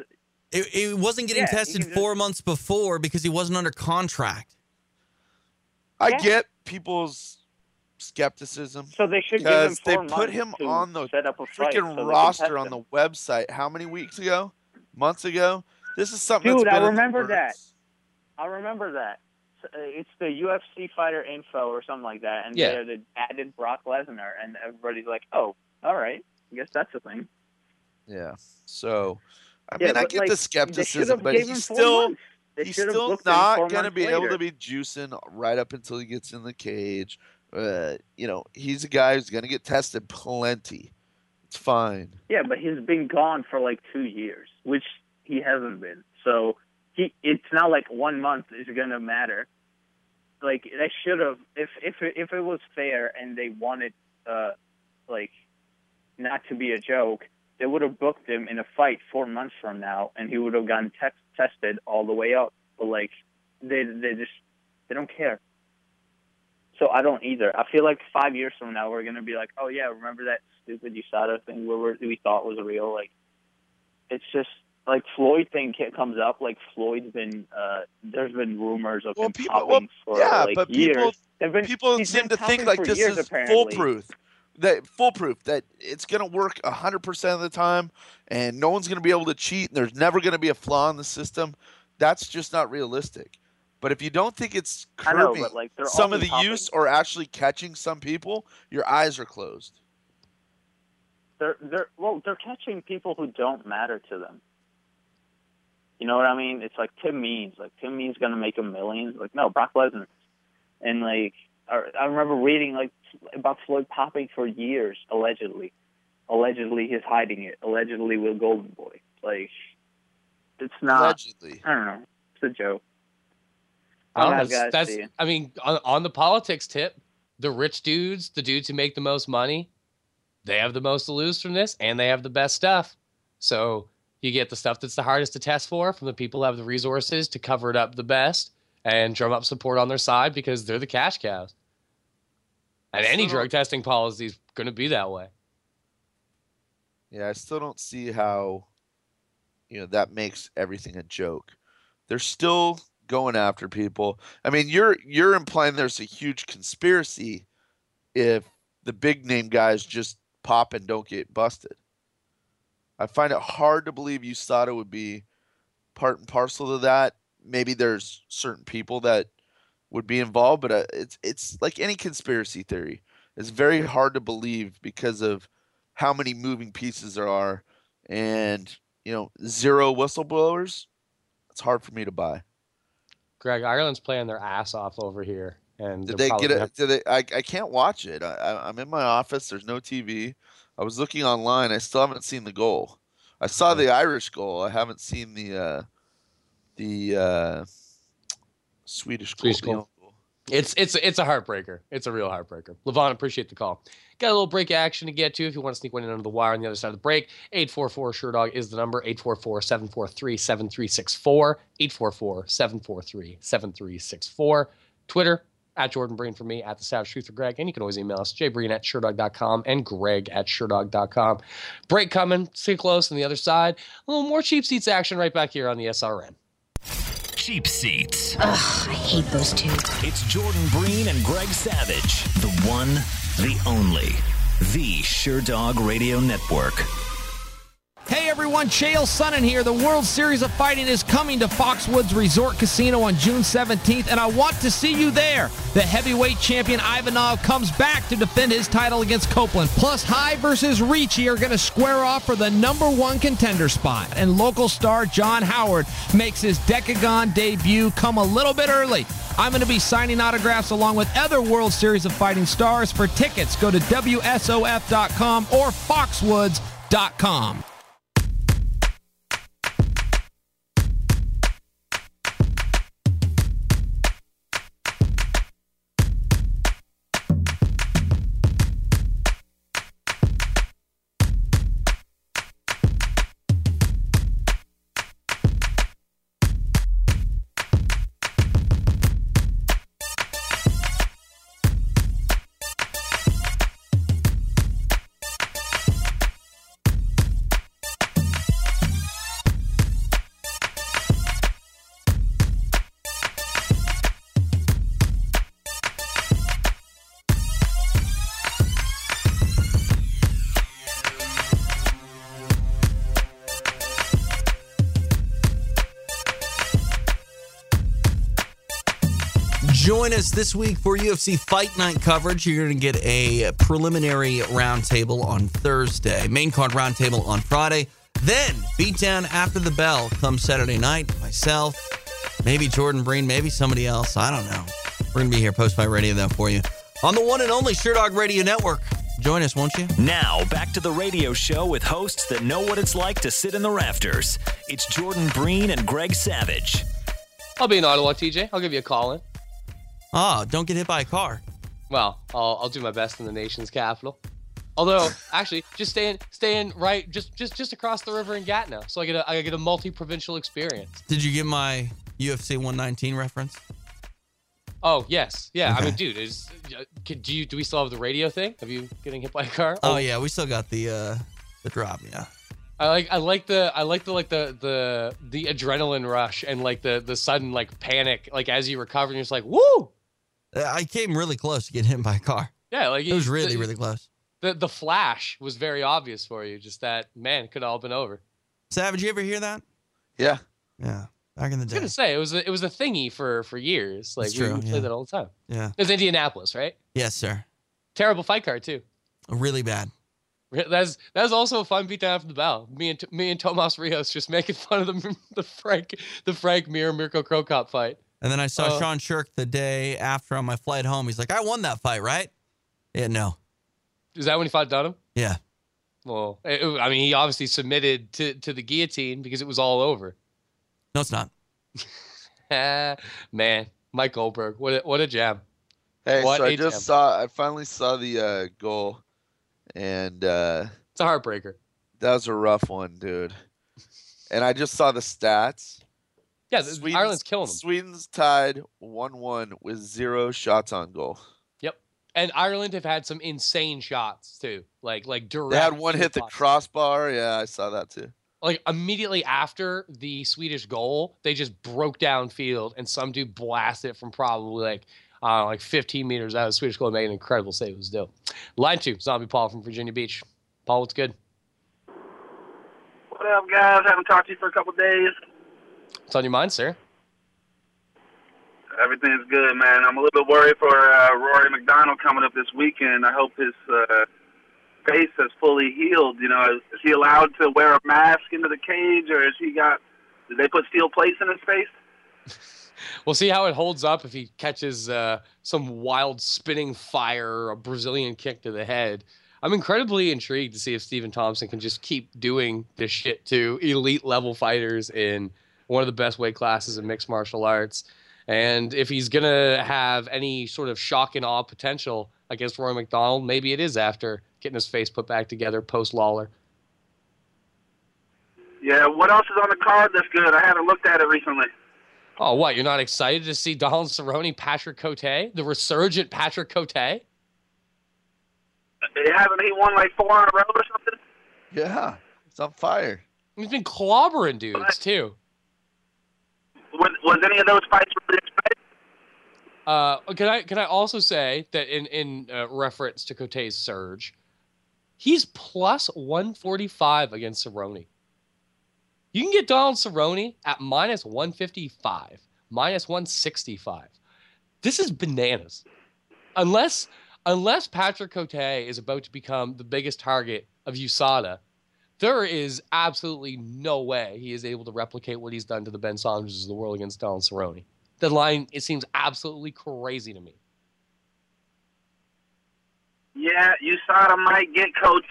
It, it wasn't getting Yeah, tested just- four months before because he wasn't under contract. I Yeah. get people's skepticism so they should give him because they put him on the set up a fight so freaking roster on the website. How many weeks ago? Months ago? This is something. Dude, that's I been in the remember that. I remember that. S- uh, It's the UFC fighter info or something like that, and Yeah. they they added Brock Lesnar, and everybody's like, "Oh, all right, I guess that's a thing." Yeah. So, I Yeah, mean, I get like, the skepticism, but he's still he's still booked him four not gonna months be able to be juicing right up until he gets in the cage. Uh, you know, he's a guy who's gonna get tested plenty. It's fine. Yeah, but he's been gone for like two years, which he hasn't been. So he, it's not like one month is gonna matter. Like they should have, if if if it was fair and they wanted, uh, like, not to be a joke, they would have booked him in a fight four months from now, and he would have gotten te- tested all the way up. But like, they they just they don't care. So I don't either. I feel like five years from now we're gonna be like, oh yeah, remember that stupid USADA thing where we thought was real? Like, it's just like Floyd thing comes up. Like Floyd's been, uh, there's been rumors of Well, him people- popping well, for yeah, like but years. people- They've been- People seem to think like this years, is apparently. foolproof. that foolproof that it's going to work 100% of the time and no one's going to be able to cheat and there's never going to be a flaw in the system that's just not realistic but if you don't think it's I know, curbing like, some of the use or actually catching some people your eyes are closed They're they're well, they're catching people who don't matter to them. You know what I mean? It's like Tim Means. Like Tim Means gonna make a million. Like no, Brock Lesnar. And like I, I remember reading like about Floyd popping for years, allegedly. Allegedly, he's hiding it. Allegedly, with Golden Boy. Like it's not. Allegedly. I don't know. It's a joke. I don't know, that's, guys, that's. I mean, on, on the politics tip, the rich dudes, the dudes who make the most money, they have the most to lose from this, and they have the best stuff. So you get the stuff that's the hardest to test for from the people who have the resources to cover it up the best and drum up support on their side because they're the cash cows. And any drug testing policy is going to be that way. Yeah, I still don't see how you know that makes everything a joke. They're still going after people. I mean, you're you're implying there's a huge conspiracy if the big name guys just pop and don't get busted. I find it hard to believe USADA would be part and parcel to that. Maybe there's certain people that would be involved, but uh, it's it's like any conspiracy theory. It's very hard to believe because of how many moving pieces there are, and you know zero whistleblowers. It's hard for me to buy. Greg, Ireland's playing their ass off over here. And Did they get it? Did they? I, I can't watch it. I, I, I'm in my office. There's no TV. I was looking online. I still haven't seen the goal. I saw the Irish goal. I haven't seen the uh, the uh, Swedish goal. Swedish goal. It's it's it's a heartbreaker. It's a real heartbreaker. Levon, appreciate the call. Got a little break action to get to if you want to sneak one in under the wire on the other side of the break. 844 Sherdog is the number 844 743 7364. 844 743 7364. Twitter at Jordan Breen for me, at the Savage Truth for Greg. And you can always email us, jbreen at sherdog.com and greg at sherdog.com. Break coming. Stay close on the other side. A little more cheap seats action right back here on the SRN. Cheap seats. Ugh, I hate those two. It's Jordan Breen and Greg Savage. The one, the only, the Sherdog Radio Network. Hey everyone, Chael Sonnen here. The World Series of Fighting is coming to Foxwoods Resort Casino on June 17th, and I want to see you there. The heavyweight champion Ivanov comes back to defend his title against Copeland. Plus, High versus Ricci are going to square off for the number one contender spot. And local star John Howard makes his Decagon debut come a little bit early. I'm going to be signing autographs along with other World Series of Fighting stars. For tickets, go to WSOF.com or Foxwoods.com. Join us this week for UFC Fight Night coverage. You're going to get a preliminary roundtable on Thursday, main card roundtable on Friday. Then beatdown after the bell comes Saturday night. Myself, maybe Jordan Breen, maybe somebody else. I don't know. We're going to be here post fight radio though for you on the one and only Sherdog Radio Network. Join us, won't you? Now, back to the radio show with hosts that know what it's like to sit in the rafters. It's Jordan Breen and Greg Savage. I'll be in Ottawa, TJ. I'll give you a call in. Oh, don't get hit by a car. Well, I'll, I'll do my best in the nation's capital. Although, actually, just staying staying right just just just across the river in Gatineau, so I get a I get a multi provincial experience. Did you get my UFC 119 reference? Oh yes, yeah. I Okay. mean, dude, is uh, could, do you do we still have the radio thing? Have you getting hit by a car? Oh, yeah, we still got the uh the drop, yeah. I like I like the I like the like the the the adrenaline rush and like the the sudden like panic like as you recover and you're just like woo Uh, I came really close to getting hit by a car. yeah like It was really, the- really close. the the flash was very obvious for you. Just that man it could have all been over. Savage, you ever hear that? Yeah. Yeah. Back in the day, I was gonna say it was a, it was a thingy for for years. Like That's we, true, we played yeah. that all the time. Yeah. It was Indianapolis, right? Yes, sir. Terrible fight card too. Really bad. That's that's also a fun beat down after the bell. Me and me and Tomas Rios just making fun of the the Frank the Frank Mir Mirko Cro Cop fight. And then I saw Uh, Sean Sherk the day after on my flight home. He's like, I won that fight, right? Yeah, no. Is that when he fought Dunham? Yeah. Well, it- it- I mean, he obviously submitted to to the guillotine because it was all over. No, it's not. Man, Mike Goldberg, what a, what a jam! Hey, What so I a just jam. saw. I finally saw the uh, goal, and uh, It's a heartbreaker. that was a rough one, dude. And I just saw the stats. Yeah, the- Ireland's killing them. Sweden's tied one-one with zero shots on goal. Yep. And Ireland have had some insane shots too, like like direct. They had one hit the crossbar. Yeah, I saw that too. like immediately after the Swedish goal, they just broke down field and some dude blasted it from probably like uh, like 15 meters out of the Swedish goal and made an incredible save. It was dope. Line two, Zombie Paul from Virginia Beach. Paul, what's good? What up, guys? Haven't talked to you for a couple days. What's on your mind, sir? Everything's good, man. I'm a little bit worried for uh, Rory MacDonald coming up this weekend. I hope his uh, face has fully healed. You know, is, is he allowed to wear a mask into the cage, or is he got? Did they put steel plates in his face? We'll see how it holds up if he catches uh, some wild spinning fire or a Brazilian kick to the head. I'm incredibly intrigued to see if Stephen Thompson can just keep doing this shit to elite level fighters in one of the best weight classes in mixed martial arts. And if he's going to have any sort of shock and awe potential against Roy MacDonald, maybe it is after getting his face put back together post Lawler. Yeah. What else is on the card that's good? I haven't looked at it recently. Oh, what? You're not excited to see Donald Cerrone, Patrick Cote, the resurgent Patrick Cote? Haven't he won like four in a row or something? Yeah, it's on fire. He's been clobbering dudes too. Was, any of those fights really exciting? Uh, can I can I also say that in in uh, reference to Cote's surge, he's plus one forty five against Cerrone. You can get Donald Cerrone at minus one fifty five, minus one sixty five. This is bananas. Unless unless Patrick Cote is about to become the biggest target of USADA, there is absolutely no way he is able to replicate what he's done to the Ben Saunders of the world against Donald Cerrone. The line it seems absolutely crazy to me. Yeah, USADA might get Cote.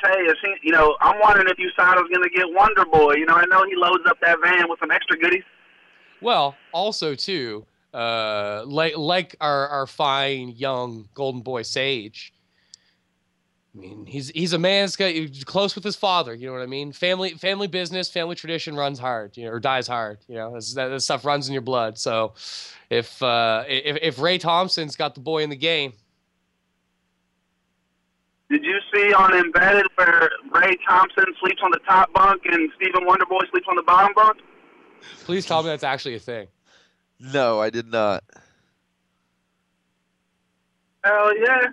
You know, I'm wondering if USADA's going to get Wonder Boy. You know, I know he loads up that van with some extra goodies. Well, also too, uh, like like our our fine young golden boy Sage. I mean, he's he's a man that's got close with his father. You know what I mean? Family family business, family tradition runs hard, you know, or dies hard. You know, That's- that, that stuff runs in your blood. So, if uh, if if Ray Thompson's got the boy in the game, Did you see on Embedded where Ray Thompson sleeps on the top bunk and Stephen Wonderboy sleeps on the bottom bunk? please tell me that's actually a thing. No, I did not. Hell yeah.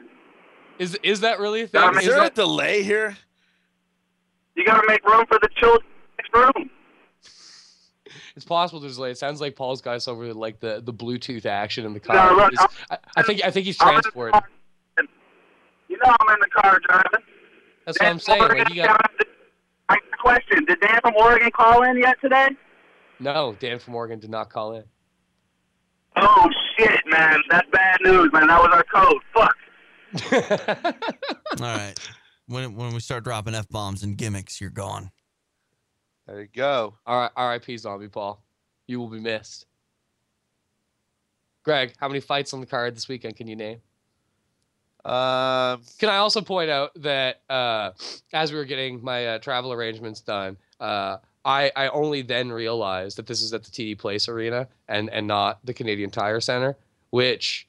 Is is that really a thing? Is Is there a delay here? You got to make room for the children next room. It's possible there's like it sounds like Paul's got us over like the, the Bluetooth action in the No, car. look, Just- I, I think I think he's I'm in the transported. You know I'm in the car driving. That's what I'm saying. Morgan Like you got got- I got a question. Did Dan from Oregon call in yet today? no Dan from Oregon did not call in. Oh, shit, man. That's bad news, man. That was our code. Fuck. All right. When when we start dropping f bombs and gimmicks, you're gone. There you go. All right, R.I.P. Zombie Paul. You will be missed. Greg, how many fights on the card this weekend can you name? Um, Can I also point out that uh, as we were getting my uh, travel arrangements done, uh, I, I only then realized that this is at the TD Place Arena and, and not the Canadian Tire Center, which,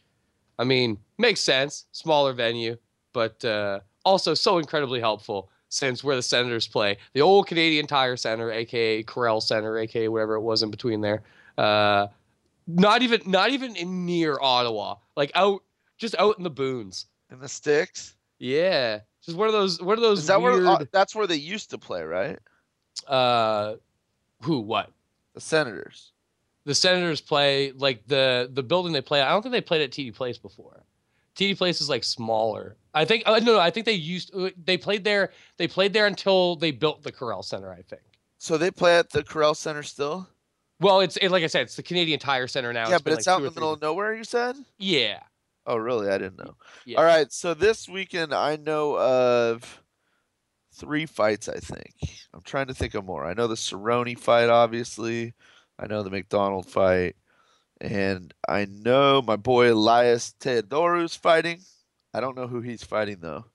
I mean, makes sense. Smaller venue, but uh, also so incredibly helpful since where the Senators play. The old Canadian Tire Center, aka Corel Center, aka whatever it was in between there. Uh, not even not even in near Ottawa, like out just out in the boons. in the sticks. Yeah, Just one of those one of those Is that weird. where uh, that's where they used to play, right? uh, who? What? The Senators. The Senators play like the the building they play. I don't think they played at TD Place before. TD Place is like smaller. I think. Uh, no, no. I think they used. uh, They played there. They played there until they built the Corel Center. I think. So they play at the Corel Center still? Well, it's it, like I said, it's the Canadian Tire Center now. yeah, but been, it's like, out in the middle of nowhere. You said? Yeah. Oh, really? I didn't know. Yeah. All right. So this weekend, I know of three fights. I think I'm trying to think of more. I know the Cerrone fight, obviously. I know the MacDonald fight, and I know my boy Elias Theodorou's fighting. I don't know who he's fighting though.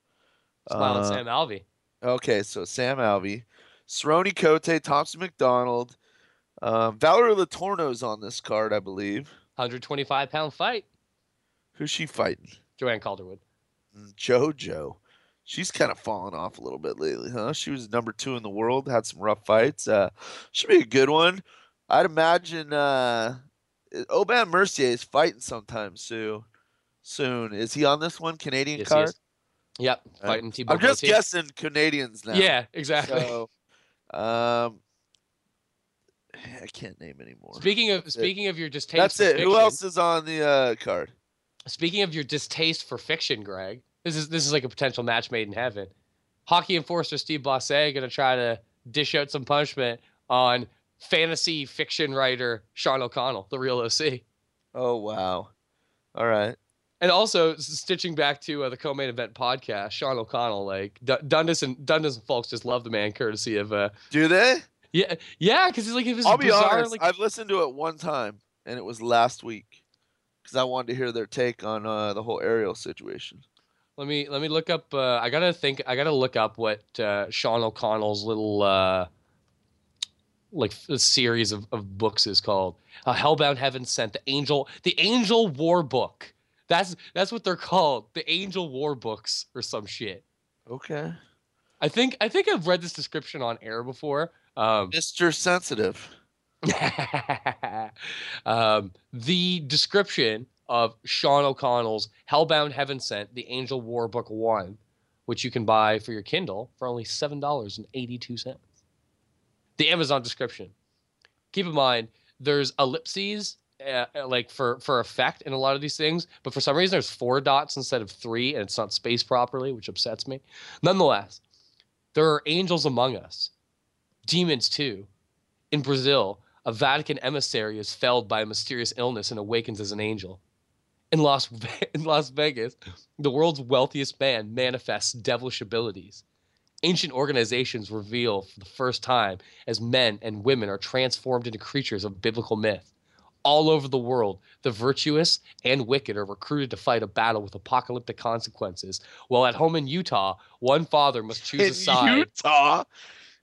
Smiling Uh, Sam Alvey. Okay, so Sam Alvey, Cerrone Cote, Thompson MacDonald, um, Valerie Letourneau's on this card, I believe. 125 pound fight. Who's she fighting? Joanne Calderwood. JoJo. She's kind of fallen off a little bit lately, huh? She was number two in the world, had some rough fights. Uh, should be a good one. I'd imagine uh, Aubin-Mercier is fighting sometime soon. Soon is he on this one? Canadian Yes, card. Yep. Uh, Fighting Thibaut I'm just guessing Canadians now. Yeah, exactly. So, um, I can't name anymore. Speaking of That's it. speaking of your distaste. That's for it. Who else is on the uh, card? Speaking of your distaste for fiction, Greg, this is this is like a potential match made in heaven. Hockey enforcer Steve Bossé gonna try to dish out some punishment on fantasy fiction writer Sean O'Connell, the real OC. Oh wow! All right. And also stitching back to uh, the co-main event podcast, Sean O'Connell, like D- Dundas and Dundas and folks just love the man, courtesy of. Uh, Do they? yeah, yeah, because he's like it was I'll be honest. like, I've listened to it one time, and it was last week, because I wanted to hear their take on uh, the whole Ariel situation. Let me let me look up. Uh, I gotta think. I gotta look up what uh, Sean O'Connell's little uh, like a series of, of books is called. Uh, Hellbound Heaven Sent, the Angel, the Angel War Book. That's that's what they're called, the Angel War Books or some shit. Okay. I think I think I've read this description on air before. Um, Mr. Sensitive. um, the description of Sean O'Connell's Hellbound Heaven Sent, the Angel War Book 1, which you can buy for your Kindle for only $7.82. The Amazon description. Keep in mind, there's ellipses. Uh, uh, like for for effect in a lot of these things, but for some reason there's four dots instead of three, and it's not spaced properly, which upsets me. Nonetheless, there are angels among us, demons too. In Brazil, a Vatican emissary is felled by a mysterious illness and awakens as an angel. In Las, in Las Vegas, the world's wealthiest man manifests devilish abilities. Ancient organizations reveal for the first time as men and women are transformed into creatures of biblical myth. All over the world, the virtuous and wicked are recruited to fight a battle with apocalyptic consequences. While at home in Utah, one father must choose a side Utah.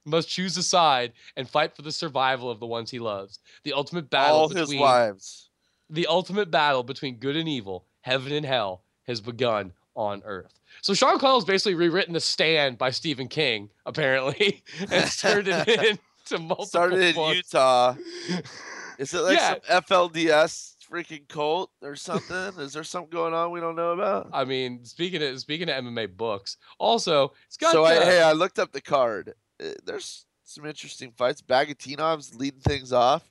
must choose a side and fight for the survival of the ones he loves. The ultimate battle All between his wives. the ultimate battle between good and evil, heaven and hell, has begun on Earth. So Sean Connell's basically rewritten The Stand by Stephen King, apparently, and turned it into multiple. Started in books. Utah. Is it like Yeah. some FLDS freaking cult or something? Is there something going on we don't know about? I mean, speaking of speaking of MMA books, also it's got. so I, uh, hey, I looked up the card. Uh, There's some interesting fights. Bagautinov's leading things off.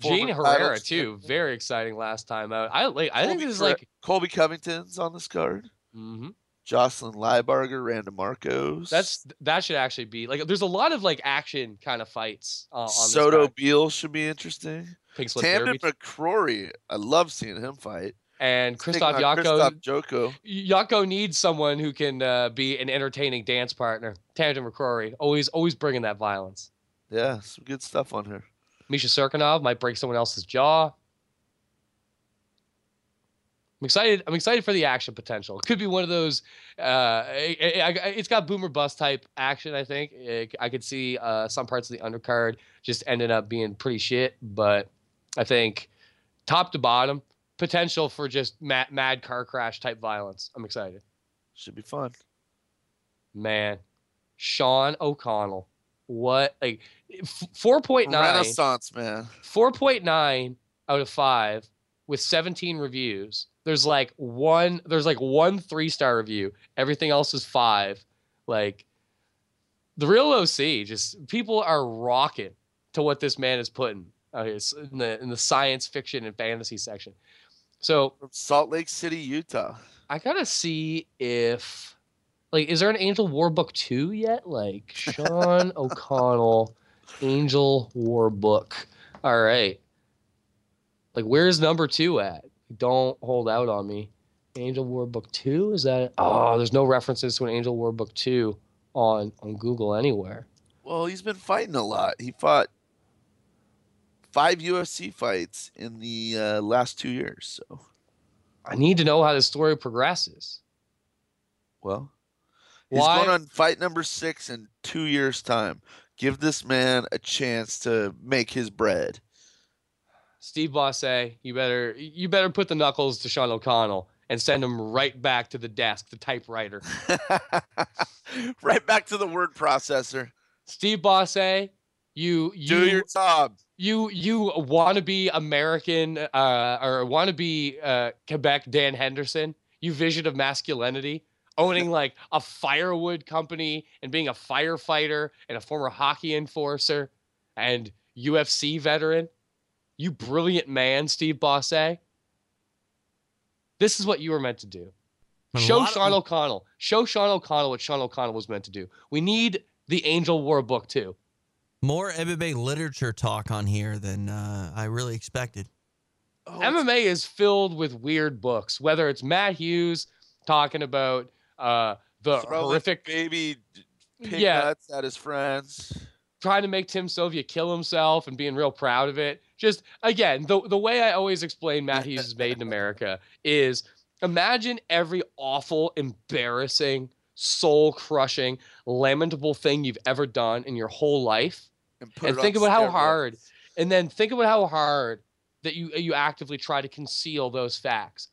Geane Herrera too, very exciting last time out. I like. I think Colby this is like. Colby Covington's on this card. Mhm. Jocelyn Lybarger, Randa Markos. That's that should actually be like. There's a lot of like action kind of fights uh, on Soto. Beal should be interesting. Pink Tamdan McCrory. I love seeing him fight. and Krzysztof Jotko. Jotko. Jotko needs someone who can uh, be an entertaining dance partner. Tamdan McCrory, always always bringing that violence. Yeah, some good stuff on here. Misha Cirkunov might break someone else's jaw. I'm excited. I'm excited for the action potential. It could be one of those. Uh, it, it's got boomer bust type action. I think It- I could see uh, some parts of the undercard just ended up being pretty shit, but I think top to bottom potential for just mad, mad car crash type violence. I'm excited. Should be fun. Man, Sean O'Connell, what like four point nine Renaissance man. 4.9 out of 5 with 17 reviews. There's like one there's like one 3-star review. Everything else is 5 Like the real OC, just people are rocking to what this man is putting uh, it's in the in the science fiction and fantasy section. So Salt Lake City, Utah. I gotta see if like is there an Angel War book two yet? Like Sean O'Connell, Angel War book. All right. Like where's number two at? Don't hold out on me. Angel War book two is that? Oh, there's no references to an Angel War book two on on Google anywhere. Well, he's been fighting a lot. He fought five UFC fights in the uh, last two years. So, I need to know how the story progresses. well, he's Why- going on fight number six in two years' time. Give this man a chance to make his bread. Steve Bosse, you better you better put the knuckles to Sean O'Connell and send him right back to the desk, the typewriter. right back to the word processor. Steve Bosse, you you Do your job. You you want to be American uh, or want to be uh, Quebec Dan Henderson? You vision of masculinity, owning like a firewood company and being a firefighter and a former hockey enforcer and UFC veteran. You brilliant man, Steve Bosse. This is what you were meant to do. A Show lot of- Sean O'Connell. Show Sean O'Connell what Sean O'Connell was meant to do. We need the Angel War book too. More MMA literature talk on here than uh, I really expected. MMA is filled with weird books, whether it's Matt Hughes talking about uh, the Throwing horrific baby pig Yeah. nuts at his friends. Trying to make Tim Sylvia kill himself and being real proud of it. Just again, the the way I always explain Matt Hughes made in America is imagine every awful, embarrassing, soul crushing, lamentable thing you've ever done in your whole life. And, put and think about how hard and then think about how hard that you you actively try to conceal those facts.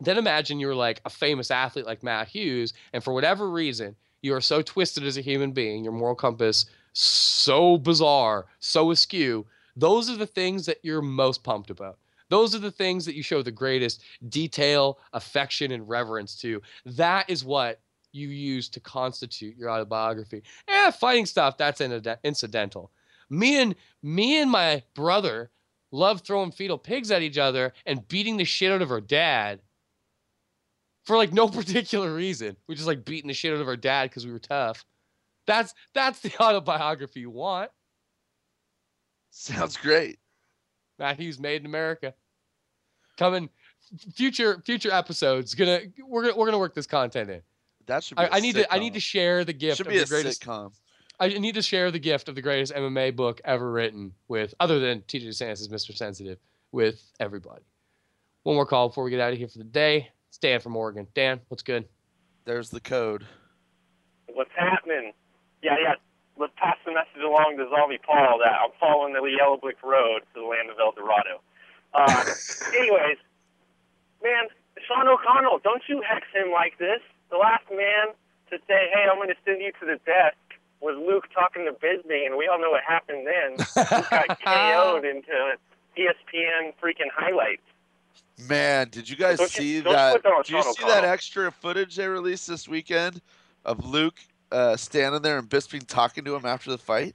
Then imagine you're like a famous athlete like Matt Hughes, and for whatever reason, you are so twisted as a human being, your moral compass so bizarre, so askew. Those are the things that you're most pumped about. Those are the things that you show the greatest detail, affection, and reverence to. That is what you use to constitute your autobiography. Eh, fighting stuff, that's incidental. Me and me and my brother love throwing fetal pigs at each other and beating the shit out of our dad for like no particular reason. We just like beating the shit out of our dad because we were tough. That's that's the autobiography you want. Sounds great. Matt Hughes made in America. Coming future future episodes. Gonna we're gonna we're gonna work this content in. That should be. I, a I need to I need to share the gift Should of be the a greatest sitcom. I need to share the gift of the greatest MMA book ever written with, other than TJ DeSantis' Mr. Sensitive, with everybody. One more call before we get out of here for the day. It's Dan from Oregon. Dan, what's good? There's the code. What's happening? Yeah, yeah. Let's pass the message along to Zombie Paul that I'm following the Yellow Brick Road to the land of El Dorado. Uh, anyways, man, Sean O'Connell, don't you hex him like this? The last man to say, hey, I'm going to send you to the desk was Luke talking to Bisping, and we all know what happened then. Luke got KO'd into ESPN freaking highlights. Man, did you guys Don't see you that? put that on Did you see that extra footage they released this weekend of Luke uh, standing there and Bisping talking to him after the fight?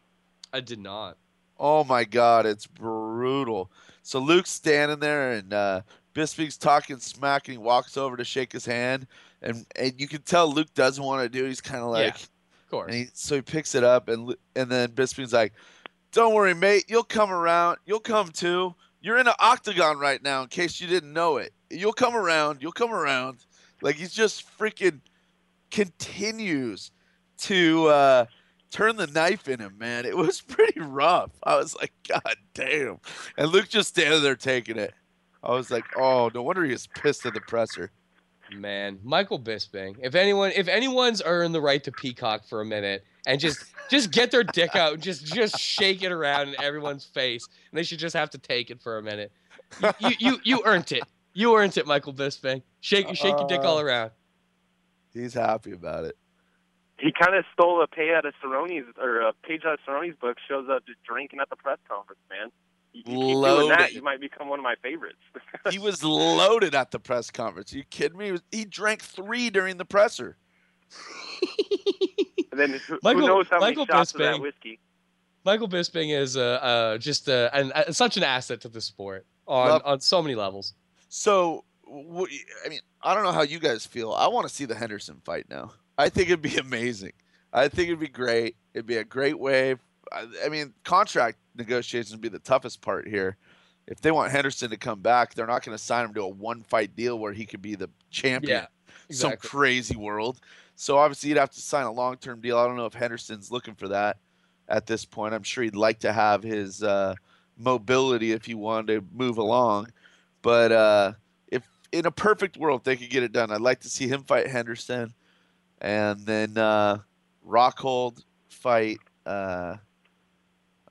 I did not. Oh my God, it's brutal. So Luke's standing there and uh, Bisping's talking smack, and he walks over to shake his hand, and and you can tell Luke doesn't want to do it. He's kind of like, of course. And he, so he picks it up, and and then Bisping's like, "Don't worry, mate. You'll come around. You'll come too. You're in an octagon right now. In case you didn't know it, you'll come around. You'll come around." Like he's just freaking continues to uh, turn the knife in him, man. It was pretty rough. I was like, God damn. And Luke just standing there taking it. I was like, oh, no wonder he was pissed at the presser. Man, Michael Bisping. If anyone, if anyone's earned the right to peacock for a minute and just just get their dick out and just just shake it around in everyone's face, and they should just have to take it for a minute. You you you, you earned it. You earned it, Michael Bisping. Shake shake your dick all Uh, around. He's happy about it. He kind of stole a pay out of Cerrone's or a page out of Cerrone's book. Shows up just drinking at the press conference, man. You, you keep doing that, you might become one of my favorites. He was loaded at the press conference. you kidding me? He, was- he drank three during the presser. And then who, Michael- who knows how Michael many shots of Bisping. that whiskey? Michael Bisping is uh, uh, just uh, an, uh, such an asset to the sport on, Love- on so many levels. So, wh- I mean, I don't know how you guys feel. I want to see the Henderson fight now. I think it'd be amazing. I think it'd be great. It'd be a great way. I, I mean, contract negotiations would be the toughest part here. If they want Henderson to come back, they're not going to sign him to a one fight deal where he could be the champion. Yeah, Some crazy world. So obviously, you'd have to sign a long term deal. I don't know if Henderson's looking for that at this point. I'm sure he'd like to have his uh, mobility if he wanted to move along. But uh, if in a perfect world they could get it done, I'd like to see him fight Henderson, and then uh, Rockhold fight uh,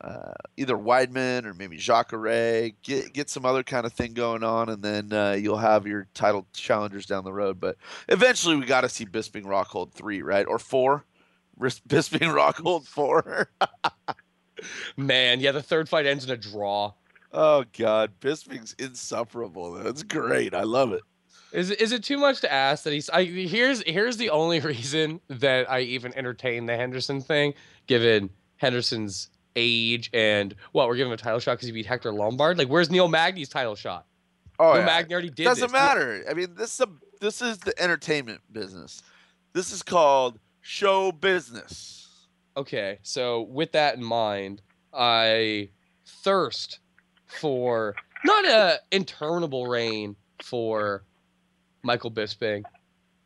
uh, either Weidman or maybe Jacare. Get get some other kind of thing going on, and then uh, you'll have your title challengers down the road. But eventually, we got to see Bisping Rockhold three, right, or four. Bisping Rockhold four. Man, yeah, the third fight ends in a draw. oh God, Bisping's insufferable. That's great. I love it. Is it- is it too much to ask that he's? I here's here's the only reason that I even entertain the Henderson thing, given Henderson's age and what we're giving him a title shot because he beat Hector Lombard. Like, where's Neil Magny's title shot? Oh, Neil yeah. Magny already did. Doesn't this. matter. I mean, this is a, this is the entertainment business. This is called show business. Okay, so with that in mind, I thirst for not a interminable reign for Michael Bisping,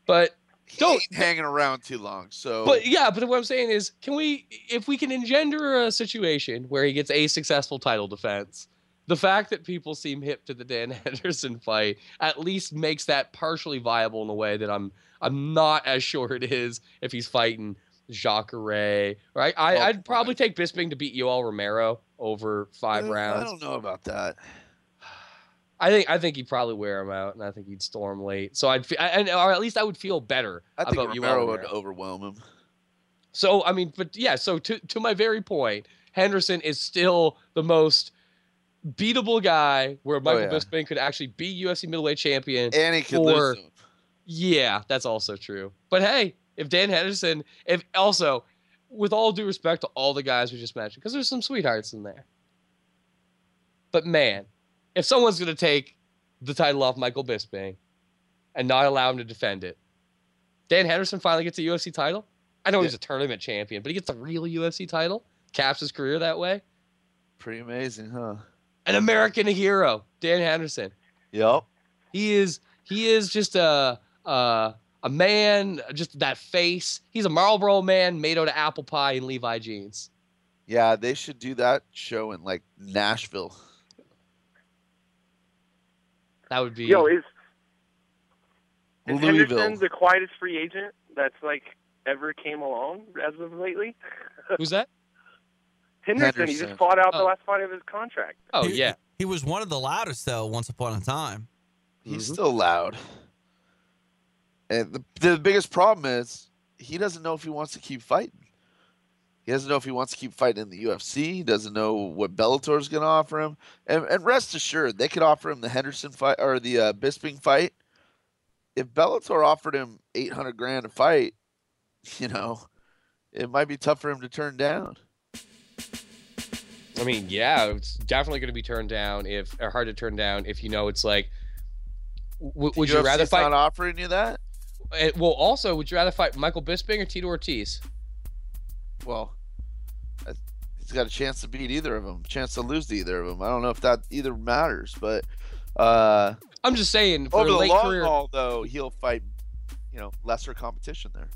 but don't hanging around too long. So, But yeah, but what I'm saying is, can we, if we can engender a situation where he gets a successful title defense, the fact that people seem hip to the Dan Henderson fight at least makes that partially viable in a way that I'm I'm not as sure it is if he's fighting Jacare. Right? I, I'd probably take Bisping to beat Yoel Romero over five Uh, rounds. I don't know about that. I think I think he'd probably wear him out, and I think he'd storm late. So I'd, fe- and or at least I would feel better I think about Romero would overwhelm him. So I mean, but yeah. So to to my very point, Henderson is still the most beatable guy. Where oh, Michael Oh, yeah. Bisping could actually be UFC middleweight champion, And he could lose him. Yeah, that's also true. But hey, if Dan Henderson, if also, with all due respect to all the guys we just mentioned, because there's some sweethearts in there. But man, if someone's gonna take the title off Michael Bisping and not allow him to defend it, Dan Henderson finally gets a UFC title. I know he's a tournament champion, but he gets a real UFC title, caps his career that way. Pretty amazing, huh? An American hero, Dan Henderson. Yep. He is he is just a a, a man, just that face. He's a Marlboro man made out of apple pie and Levi jeans. Yeah, they should do that show in like Nashville. That would be Yo, is is Louisville. Henderson the quietest free agent that's like ever came along as of lately? Who's that? Henderson. He just fought out the Oh. last fight of his contract. Oh He- He was one of the loudest though. Once upon a time. He's mm-hmm. still loud. And the, the biggest problem is he doesn't know if he wants to keep fighting. He doesn't know if he wants to keep fighting in the UFC. He doesn't know what Bellator is going to offer him. And, and rest assured, they could offer him the Henderson fight or the uh, Bisping fight. If Bellator offered him eight hundred grand to fight, you know, it might be tough for him to turn down. I mean, yeah, it's definitely going to be turned down if or hard to turn down if you know it's like. W- would you rather fight? Not offering you that? Eh, well, also, would you rather fight Michael Bisping or Tito Ortiz? Well, he's got a chance to beat either of them, chance to lose to either of them. I don't know if that either matters, but uh, I'm just saying for over the late long career. haul, though, he'll fight, you know, lesser competition there.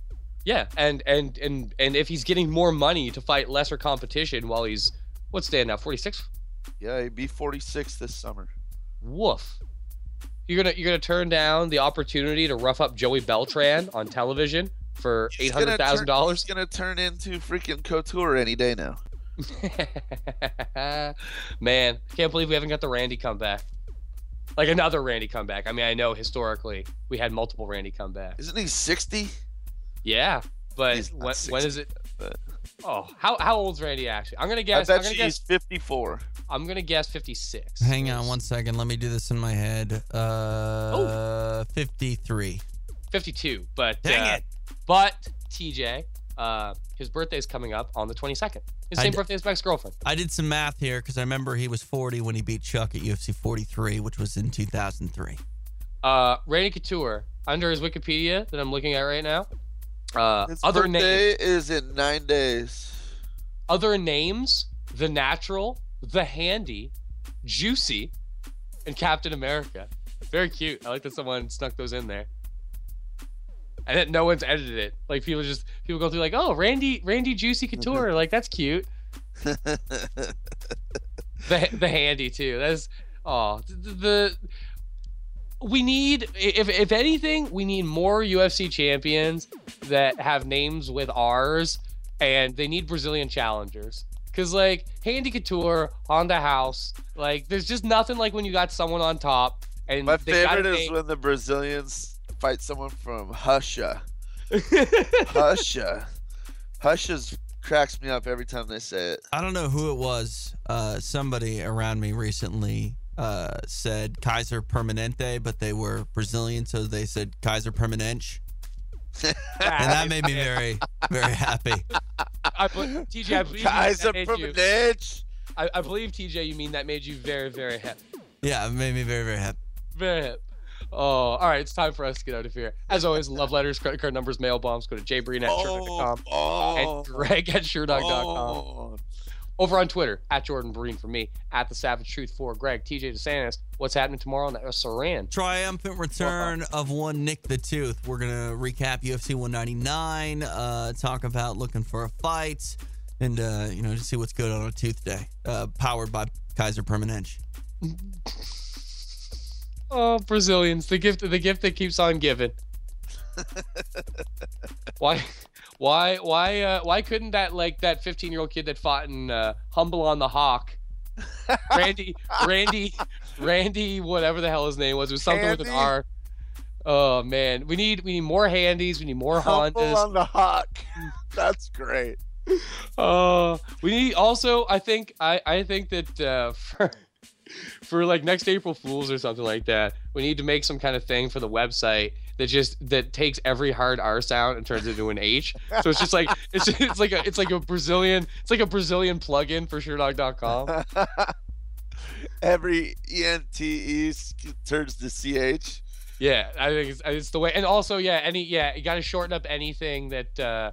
Yeah, and and and and if he's getting more money to fight lesser competition while he's what's Dan now 46? Yeah, he'd be 46 this summer. Woof. You're gonna you're gonna turn down the opportunity to rough up Joey Beltran on television for eight He's gonna hundred thousand dollars. He's gonna turn into freaking Couture any day now. Man, can't believe we haven't got the Randy comeback. Like another Randy comeback. I mean, I know historically we had multiple Randy comebacks. Isn't he 60? Yeah, but He's when, when 60, is it? but- Oh, how how old's Randy actually? I'm gonna I guess. I'm bet gonna you guess. 54. I'm gonna guess 56. Hang on one second. Let me do this in my head. Uh, 53. 52. But Dang uh, it. But TJ, Uh, his is coming up on the 22nd. His same d- birthday as my ex-girlfriend. I did some math here because I remember he was 40 when he beat Chuck at UFC 43, which was in 2003. Uh, Randy Couture, under his Wikipedia that I'm looking at right now. Uh, His other birthday names, is in nine days. other names: The Natural, The Handy, Juicy, and Captain America. Very cute. I like that someone snuck those in there. And that no one's edited it. Like people just people go through like, oh, Randy, Randy Juicy Couture, mm-hmm. like that's cute. The the handy too. That's oh the, the we need if if anything we need more UFC champions that have names with R's and they need Brazilian challengers. Cause like Handy Couture, on the House, like there's just nothing like when you got someone on top and My they got a favorite is name- when the Brazilians fight someone from Husha. Husha. Husha's cracks me up every time they say it. I don't know who it was. Uh, somebody around me recently uh, said Kaiser Permanente, but they were Brazilian, so they said Kaiser Permanente. and that made me very, very happy. I, be- TJ, I believe Kaiser that Permanente. I, I believe TJ, you mean that made you very, very happy. Yeah, it made me very, very happy. Very hip. Oh, all right. It's time for us to get out of here. As always, love letters, credit card numbers, mail bombs. Go to jbreen at sherdog.com oh, and greg at sherdog.com. oh. Over on Twitter, at Jordan Breen for me, at The Savage Truth for Greg, TJ DeSantis. What's happening tomorrow on the Saran? Triumphant return of one Nick the Tooth. We're gonna recap UFC 199, uh, talk about looking for a fight, and uh, you know just see what's good on a Tooth Day. Uh, powered by Kaiser Permanente. Oh, Brazilians, the gift, the gift that keeps on giving. why, why, why, uh, why couldn't that like that 15 year old kid that fought in uh, Humble on the Hawk, Randy, Randy, Randy, whatever the hell his name was, it was something with an R. Oh man, we need we need more handies, we need more Humble Hondas. on the Hawk. That's great. Uh, we need also. I think I I think that uh, for for like next April Fools or something like that, we need to make some kind of thing for the website that just that takes every hard R sound and turns it into an H. So it's just like it's it's like a it's like a Brazilian it's like a Brazilian plugin for Sherdog.com. Every E ENTE turns to CH. Yeah, I think it's, it's the way. And also, yeah, any yeah, you got to shorten up anything that uh,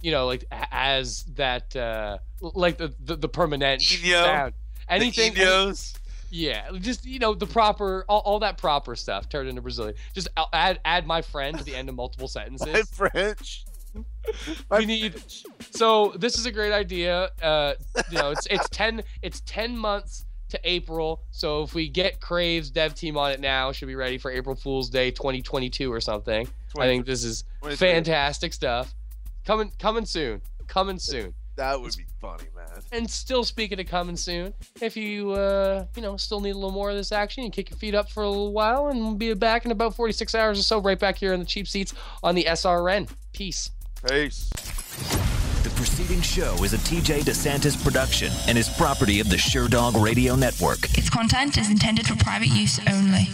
you know, like as that uh, like the the, the permanent Inyo. sound. Anything. The Inyos. Yeah, just you know the proper all, all that proper stuff turned into Brazilian. Just add add my friend to the end of multiple sentences. My French. we need so this is a great idea. Uh, you know, it's it's ten it's ten months to April. So if we get Crave's dev team on it now, should be ready for April Fool's Day 2022 or something. I think this is fantastic stuff. Coming coming soon. Coming soon. That would be funny, man. And still speaking of coming soon, if you uh, you know still need a little more of this action, you kick your feet up for a little while, and we'll be back in about 46 hours or so, right back here in the cheap seats on the SRN. Peace. Peace. The preceding show is a TJ DeSantis production and is property of the Sherdog Radio Network. Its content is intended for private use only.